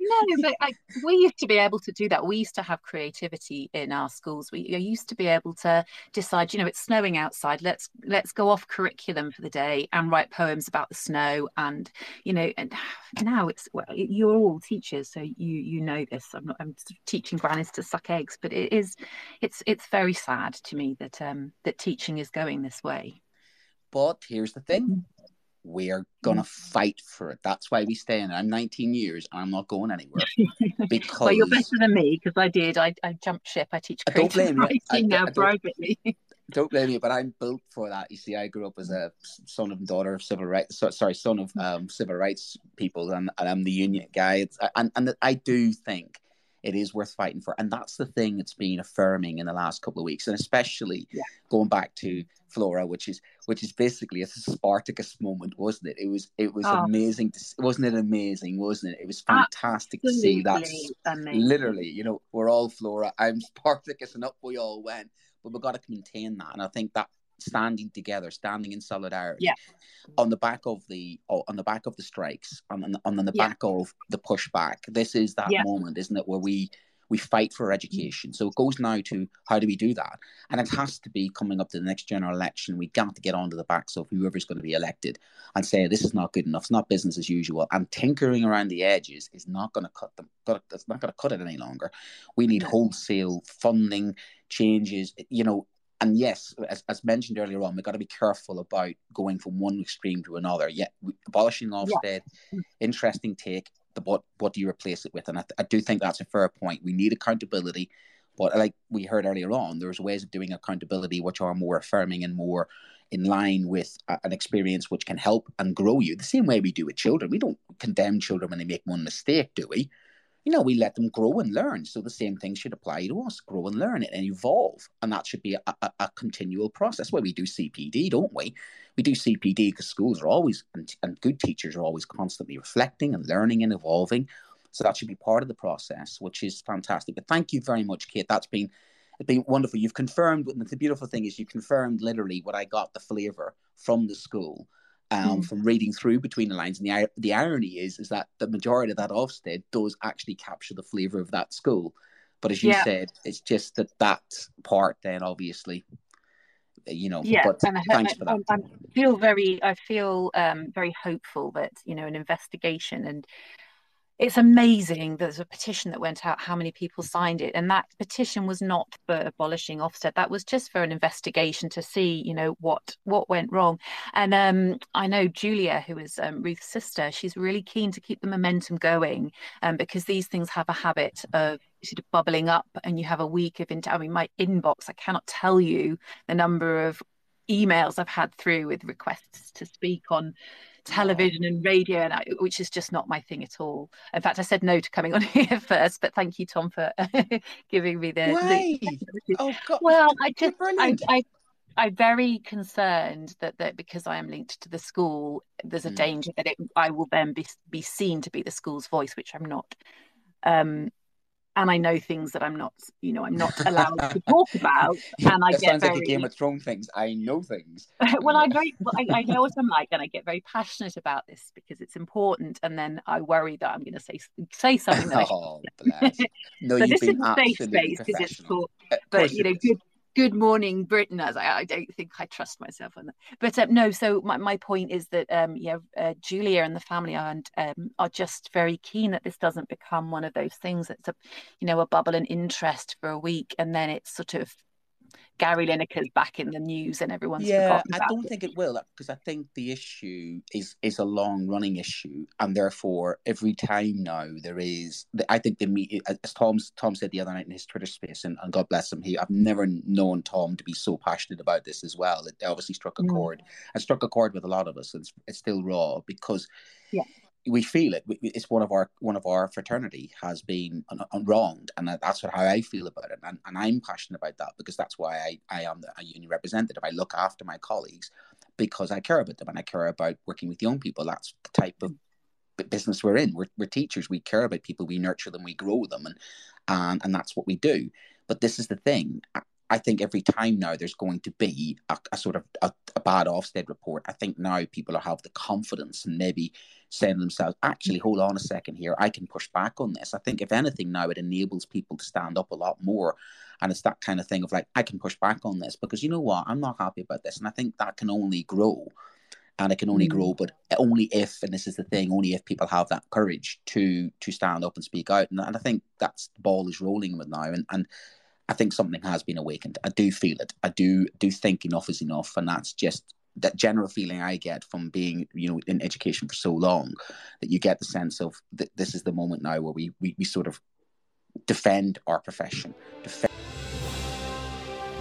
no, but I, we used to be able to do that. We used to have creativity in our schools. We used to be able to decide, you know, it's snowing outside. Let's let's go off curriculum for the day and write poems about the snow. And you know, and now it's well, you're all teachers, so you you know this. I'm not. I'm teaching grannies to suck eggs, but it is, it's it's very sad to me that um that teaching is going this way. But here's the thing mm we're gonna mm. fight for it. That's why we stay in. I'm 19 years and I'm not going anywhere. Because well, you're better than me because I did. I, I jumped ship. I teach creative don't blame writing I, now I, I privately. Don't, blame me, but I'm built for that. You see, I grew up as a son of and daughter of civil rights. sorry, son of um, civil rights people, and, and I'm the union guy. It's, and and I do think it is worth fighting for. And that's the thing that's been affirming in the last couple of weeks, and especially yeah. going back to Flora, which is which is basically a Spartacus moment, wasn't it? It was it was oh. amazing. To, wasn't it amazing? Wasn't it? It was fantastic Absolutely to see that. Amazing. Literally, you know, we're all Flora. I'm Spartacus, and up we all went. But we've got to maintain that, and I think that standing together, standing in solidarity. Yeah. On the back of the on the back of the strikes, on the, on the yeah. back of the pushback. This is that yeah. moment, isn't it, where we we fight for education. So it goes now to how do we do that? And it has to be coming up to the next general election. We got to get onto the backs of whoever's going to be elected and say this is not good enough. It's not business as usual. And tinkering around the edges is not going to cut them. It's not going to cut it any longer. We need wholesale funding changes. You know, and yes, as, as mentioned earlier on, we've got to be careful about going from one extreme to another. Yet yeah, abolishing Ofsted, yeah. interesting take. The, what what do you replace it with? And I, I do think that's a fair point. We need accountability, but like we heard earlier on, there's ways of doing accountability which are more affirming and more in line with a, an experience which can help and grow you. The same way we do with children. We don't condemn children when they make one mistake, do we? You know, we let them grow and learn. So the same thing should apply to us grow and learn and evolve. And that should be a, a, a continual process where we do CPD, don't we? We do CPD because schools are always, and, and good teachers are always constantly reflecting and learning and evolving. So that should be part of the process, which is fantastic. But thank you very much, Kate. That's been it's been wonderful. You've confirmed. The beautiful thing is you confirmed literally what I got the flavour from the school um, mm. from reading through between the lines. And the, the irony is, is that the majority of that Ofsted does actually capture the flavour of that school. But as you yeah. said, it's just that that part then obviously, you know. Yeah, but and thanks I, for that. I, I feel very, I feel um, very hopeful that you know an investigation and it's amazing there's a petition that went out how many people signed it and that petition was not for abolishing Ofsted that was just for an investigation to see you know what what went wrong. And um, i know julia who is um, ruth's sister she's really keen to keep the momentum going um, because these things have a habit of sort of bubbling up and you have a week of into i mean my inbox i cannot tell you the number of emails i've had through with requests to speak on television and radio, and I, which is just not my thing at all. In fact, I said no to coming on here first, but thank you, Tom, for giving me the. Why? The, oh God! Well, I just I, I I'm very concerned that, that because I am linked to the school, there's a mm. danger that it, I will then be be seen to be the school's voice, which I'm not. Um, and I know things that I'm not, you know, I'm not allowed to talk about. And I that get sounds very... like a Game of Thrones things. I know things. well, I very, well, I, I, know what I'm like, and I get very passionate about this because it's important. And then I worry that I'm going to say say something. That oh, bless. No, so this is a safe space because it's taught, but you know, good good morning britain. I, I don't think i trust myself on that. But um, no so my, my point is that um yeah uh, julia and the family are, and, um, are just very keen that this doesn't become one of those things that's a you know a bubble and interest for a week and then it's sort of Gary Lineker's back in the news and everyone's yeah. I don't it. think it will because I think the issue is is a long running issue, and therefore every time now there is, I think the media, as Tom Tom said the other night in his Twitter space, and, and God bless him, he I've never known Tom to be so passionate about this as well. It obviously struck a mm. chord, and struck a chord with a lot of us. It's it's still raw because yeah we feel it. It's one of our one of our fraternity has been wronged, and that's what, how I feel about it. And, and I'm passionate about that because that's why I, I am a union representative. I look after my colleagues because I care about them and I care about working with young people. That's the type of business we're in. We're, we're teachers. We care about people. We nurture them. We grow them, and and and that's what we do. But this is the thing. I think every time now there's going to be a, a sort of a, a, bad Ofsted report. I think now people have the confidence and maybe saying to themselves, actually, hold on a second here, I can push back on this. I think if anything now it enables people to stand up a lot more. And it's that kind of thing of like, I can push back on this because you know what, I'm not happy about this. And I think that can only grow. And it can only mm. grow, but only if, and this is the thing, only if people have that courage to to stand up and speak out. And, and I think that's the ball is rolling with now. And and I think something has been awakened. I do feel it. I do do think enough is enough, and that's just that general feeling I get from being, you know, in education for so long, that you get the sense of that this is the moment now where we we, we sort of defend our profession. Defend-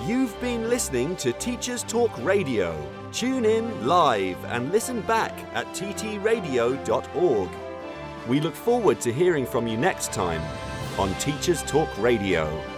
You've been listening to Teachers Talk Radio. Tune in live and listen back at ttradio.org. We look forward to hearing from you next time on Teachers Talk Radio.